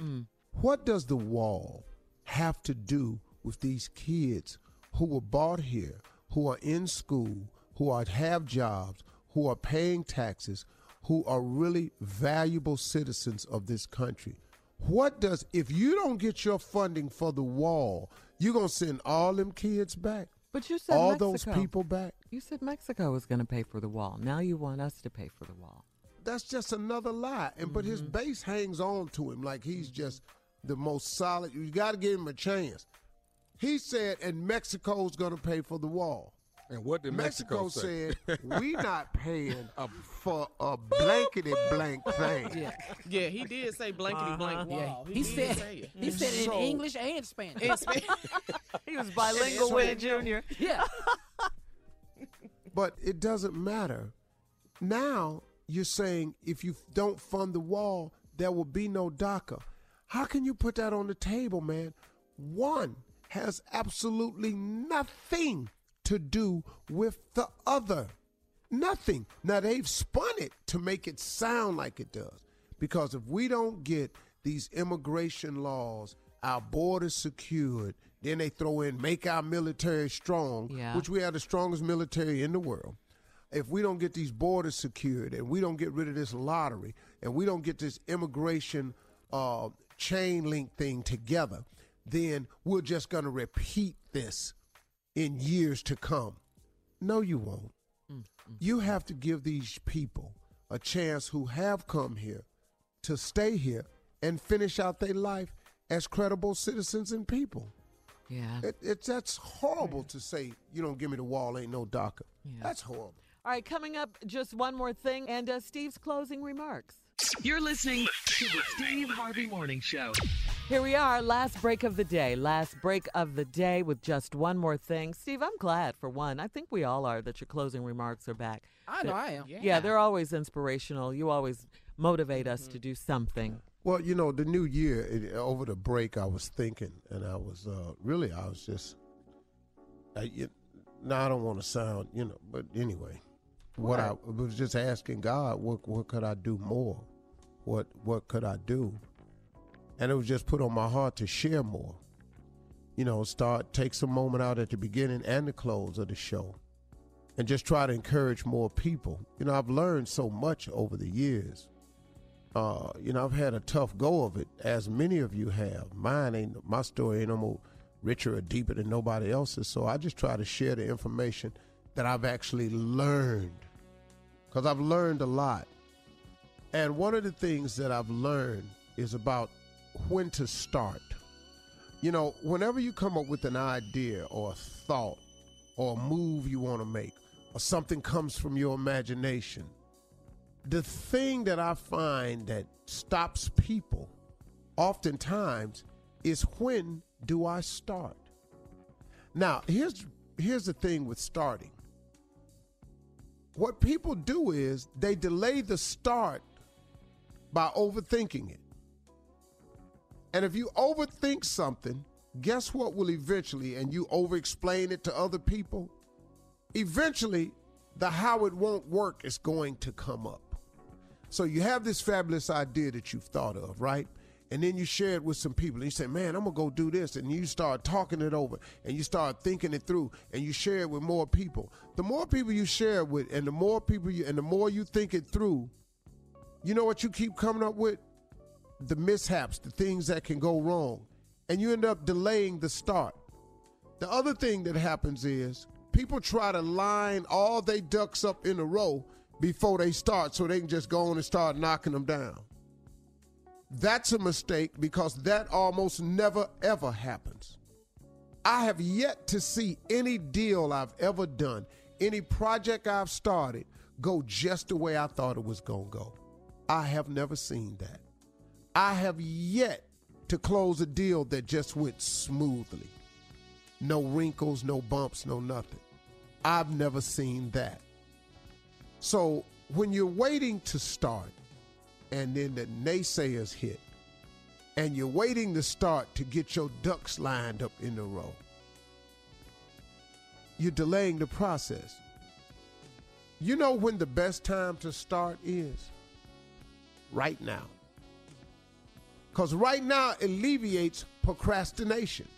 Mm. What does the wall have to do with these kids who were brought here, who are in school, who are have jobs, who are paying taxes, who are really valuable citizens of this country? What does if you don't get your funding for the wall, you're gonna send all them kids back? But you said all Mexico. those people back? You said Mexico was going to pay for the wall. Now you want us to pay for the wall. that's just another lie. And but his mm-hmm. base hangs on to him like he's mm-hmm. just the most solid. You got to give him a chance. He said, and Mexico's going to pay for the wall. And what did Mexico, said, say? we not paying for a blankety blank thing. Yeah. Yeah, he did say blankety blank Uh-huh. Yeah, wall. he, did said it. he said it So- in English and Spanish. In Spanish. he was bilingual with it, Junior. Yeah. But it doesn't matter. Now you're saying if you don't fund the wall, there will be no DACA. How can you put that on the table, man? One has absolutely nothing to do with the other. Nothing. Now they've spun it to make it sound like it does. Because if we don't get these immigration laws, our borders secured, then they throw in make our military strong, Yeah. which we have the strongest military in the world. If we don't get these borders secured and we don't get rid of this lottery and we don't get this immigration uh, chain link thing together, then we're just going to repeat this in years to come. No, you won't. You have to give these people a chance who have come here to stay here and finish out their life as credible citizens and people. Yeah. It, it's that's horrible to say you don't give me the wall, ain't no DACA. That's horrible. All right, coming up, just one more thing and uh, Steve's closing remarks. You're listening to the Steve Harvey Morning Show. Here we are, last break of the day. Last break of the day with just one more thing. Steve, I'm glad for one. I think we all are that your closing remarks are back. I know That- I am. Yeah. they're always inspirational. You always motivate us to do something. Well, you know, the new year it, over the break, I was thinking, and I was uh, really, I was just, I, you, now I don't want to sound, you know, but anyway, what I was just asking God, what what could I do more? What what could I do? And it was just put on my heart to share more. You know, start take some moment out at the beginning and the close of the show, and just try to encourage more people. You know, I've learned so much over the years. Uh, you know, I've had a tough go of it, as many of you have. Mine ain't my story ain't no more richer or deeper than nobody else's. So I just try to share the information that I've actually learned, because I've learned a lot. And one of the things that I've learned is about when to start. You know, whenever you come up with an idea or a thought or a move you want to make, or something comes from your imagination, the thing that I find that stops people oftentimes is when do I start? Now, here's here's the thing with starting. What people do is they delay the start by overthinking it. And if you overthink something, guess what will eventually, and you over explain it to other people, eventually the how it won't work is going to come up. So you have this fabulous idea that you've thought of, right? And then you share it with some people and you say, man, I'm gonna go do this. And you start talking it over and you start thinking it through and you share it with more people. The more people you share it with and the more people you and the more you think it through, you know what you keep coming up with? The mishaps, the things that can go wrong. And you end up delaying the start. The other thing that happens is people try to line all they ducks up in a row before they start so they can just go on and start knocking them down. That's a mistake because that almost never ever happens. I have yet to see any deal I've ever done, any project I've started, go just the way I thought it was going to go. I have never seen that. I have yet to close a deal that just went smoothly. No wrinkles, no bumps, no nothing. I've never seen that. So when you're waiting to start and then the naysayers hit and you're waiting to start to get your ducks lined up in a row, you're delaying the process. You know when the best time to start is? Right now. Because right now alleviates procrastination.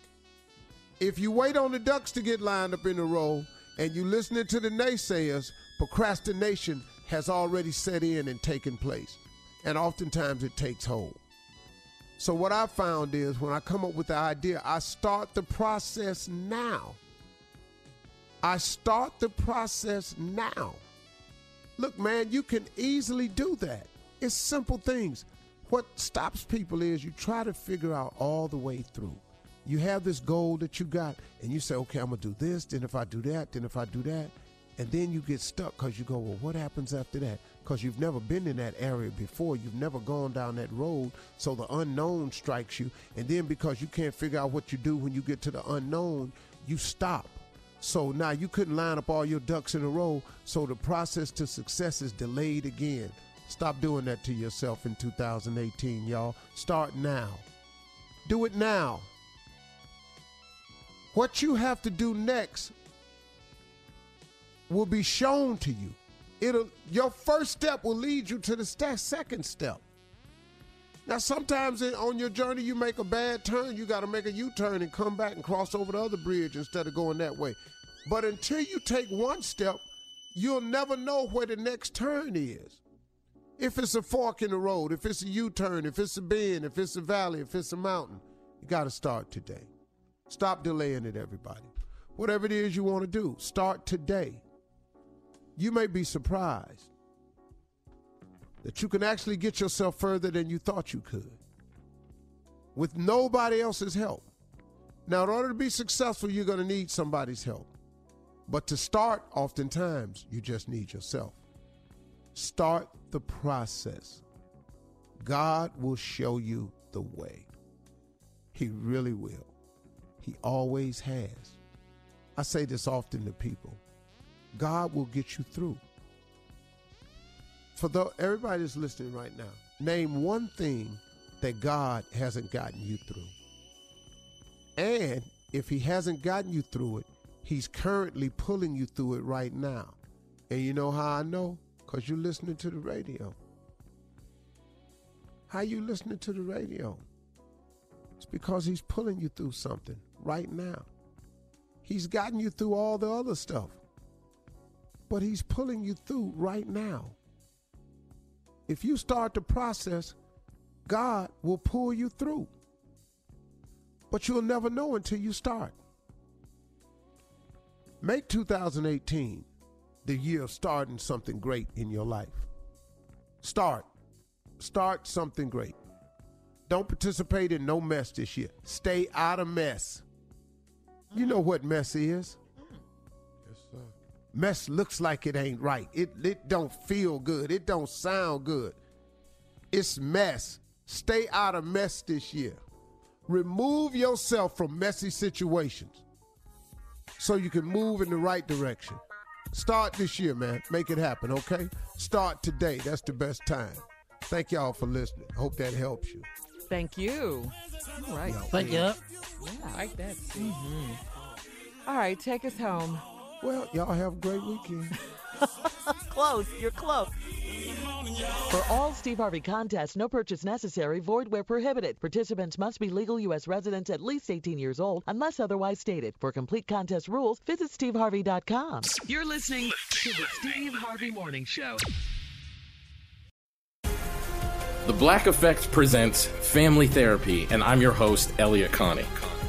If you wait on the ducks to get lined up in a row and you listening to the naysayers, procrastination has already set in and taken place. And oftentimes it takes hold. So what I found is when I come up with the idea, I start the process now. I start the process now. Look, man, you can easily do that. It's simple things. What stops people is you try to figure out all the way through. You have this goal that you got, and you say, okay, I'm going to do this, then if I do that, then if I do that. And then you get stuck because you go, well, what happens after that? Because you've never been in that area before. You've never gone down that road. So the unknown strikes you. And then because you can't figure out what you do when you get to the unknown, you stop. So now you couldn't line up all your ducks in a row. So the process to success is delayed again. Stop doing that to yourself in 2018, y'all. Start now. Do it now. What you have to do next will be shown to you. It'll your first step will lead you to the st- second step. Now, sometimes in, on your journey, you make a bad turn. You got to make a U-turn and come back and cross over the other bridge instead of going that way. But until you take one step, you'll never know where the next turn is. If it's a fork in the road, if it's a U-turn, if it's a bend, if it's a valley, if it's a mountain, you got to start today. Stop delaying it, everybody. Whatever it is you want to do, start today. You may be surprised that you can actually get yourself further than you thought you could with nobody else's help. Now, in order to be successful, you're going to need somebody's help. But to start, oftentimes, you just need yourself. Start the process. God will show you the way. He really will. He always has. I say this often to people God will get you through. For though everybody that's listening right now, name one thing that God hasn't gotten you through. And if He hasn't gotten you through it, He's currently pulling you through it right now. And you know how I know? Because you're listening to the radio. How you listening to the radio? It's because he's pulling you through something right now. He's gotten you through all the other stuff. But he's pulling you through right now. If you start the process, God will pull you through. But you'll never know until you start. Make 2018 the year of starting something great in your life. Start. Start something great. Don't participate in no mess this year. Stay out of mess. You know what mess is. Yes, sir. Mess looks like it ain't right. It it don't feel good. It don't sound good. It's mess. Stay out of mess this year. Remove yourself from messy situations so you can move in the right direction. Start this year, man. Make it happen, okay? Start today. That's the best time. Thank y'all for listening. Hope that helps you. Thank you. All right. Thank you. Yeah. Like that. All right, take us home. Well, y'all have a great weekend. close. You're close. For all Steve Harvey contests, no purchase necessary, void where prohibited. Participants must be legal U.S. residents at least 18 years old unless otherwise stated. For complete contest rules, visit steveharvey.com. You're listening to the Steve Harvey Morning Show. The Black Effect presents Family Therapy, and I'm your host, Elliott Connie.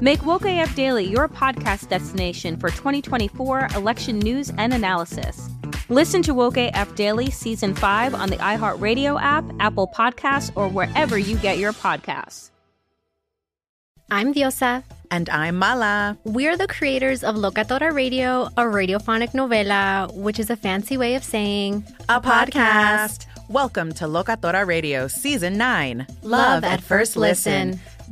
Make Woke AF Daily your podcast destination for 2024 election news and analysis. Listen to Woke AF Daily Season 5 on the iHeartRadio app, Apple Podcasts, or wherever you get your podcasts. I'm Diosa. And I'm Mala. We're the creators of Locatora Radio, a radiophonic novela, which is a fancy way of saying a, podcast. Welcome to Locatora Radio Season 9 Love, love at, at, First listen. listen.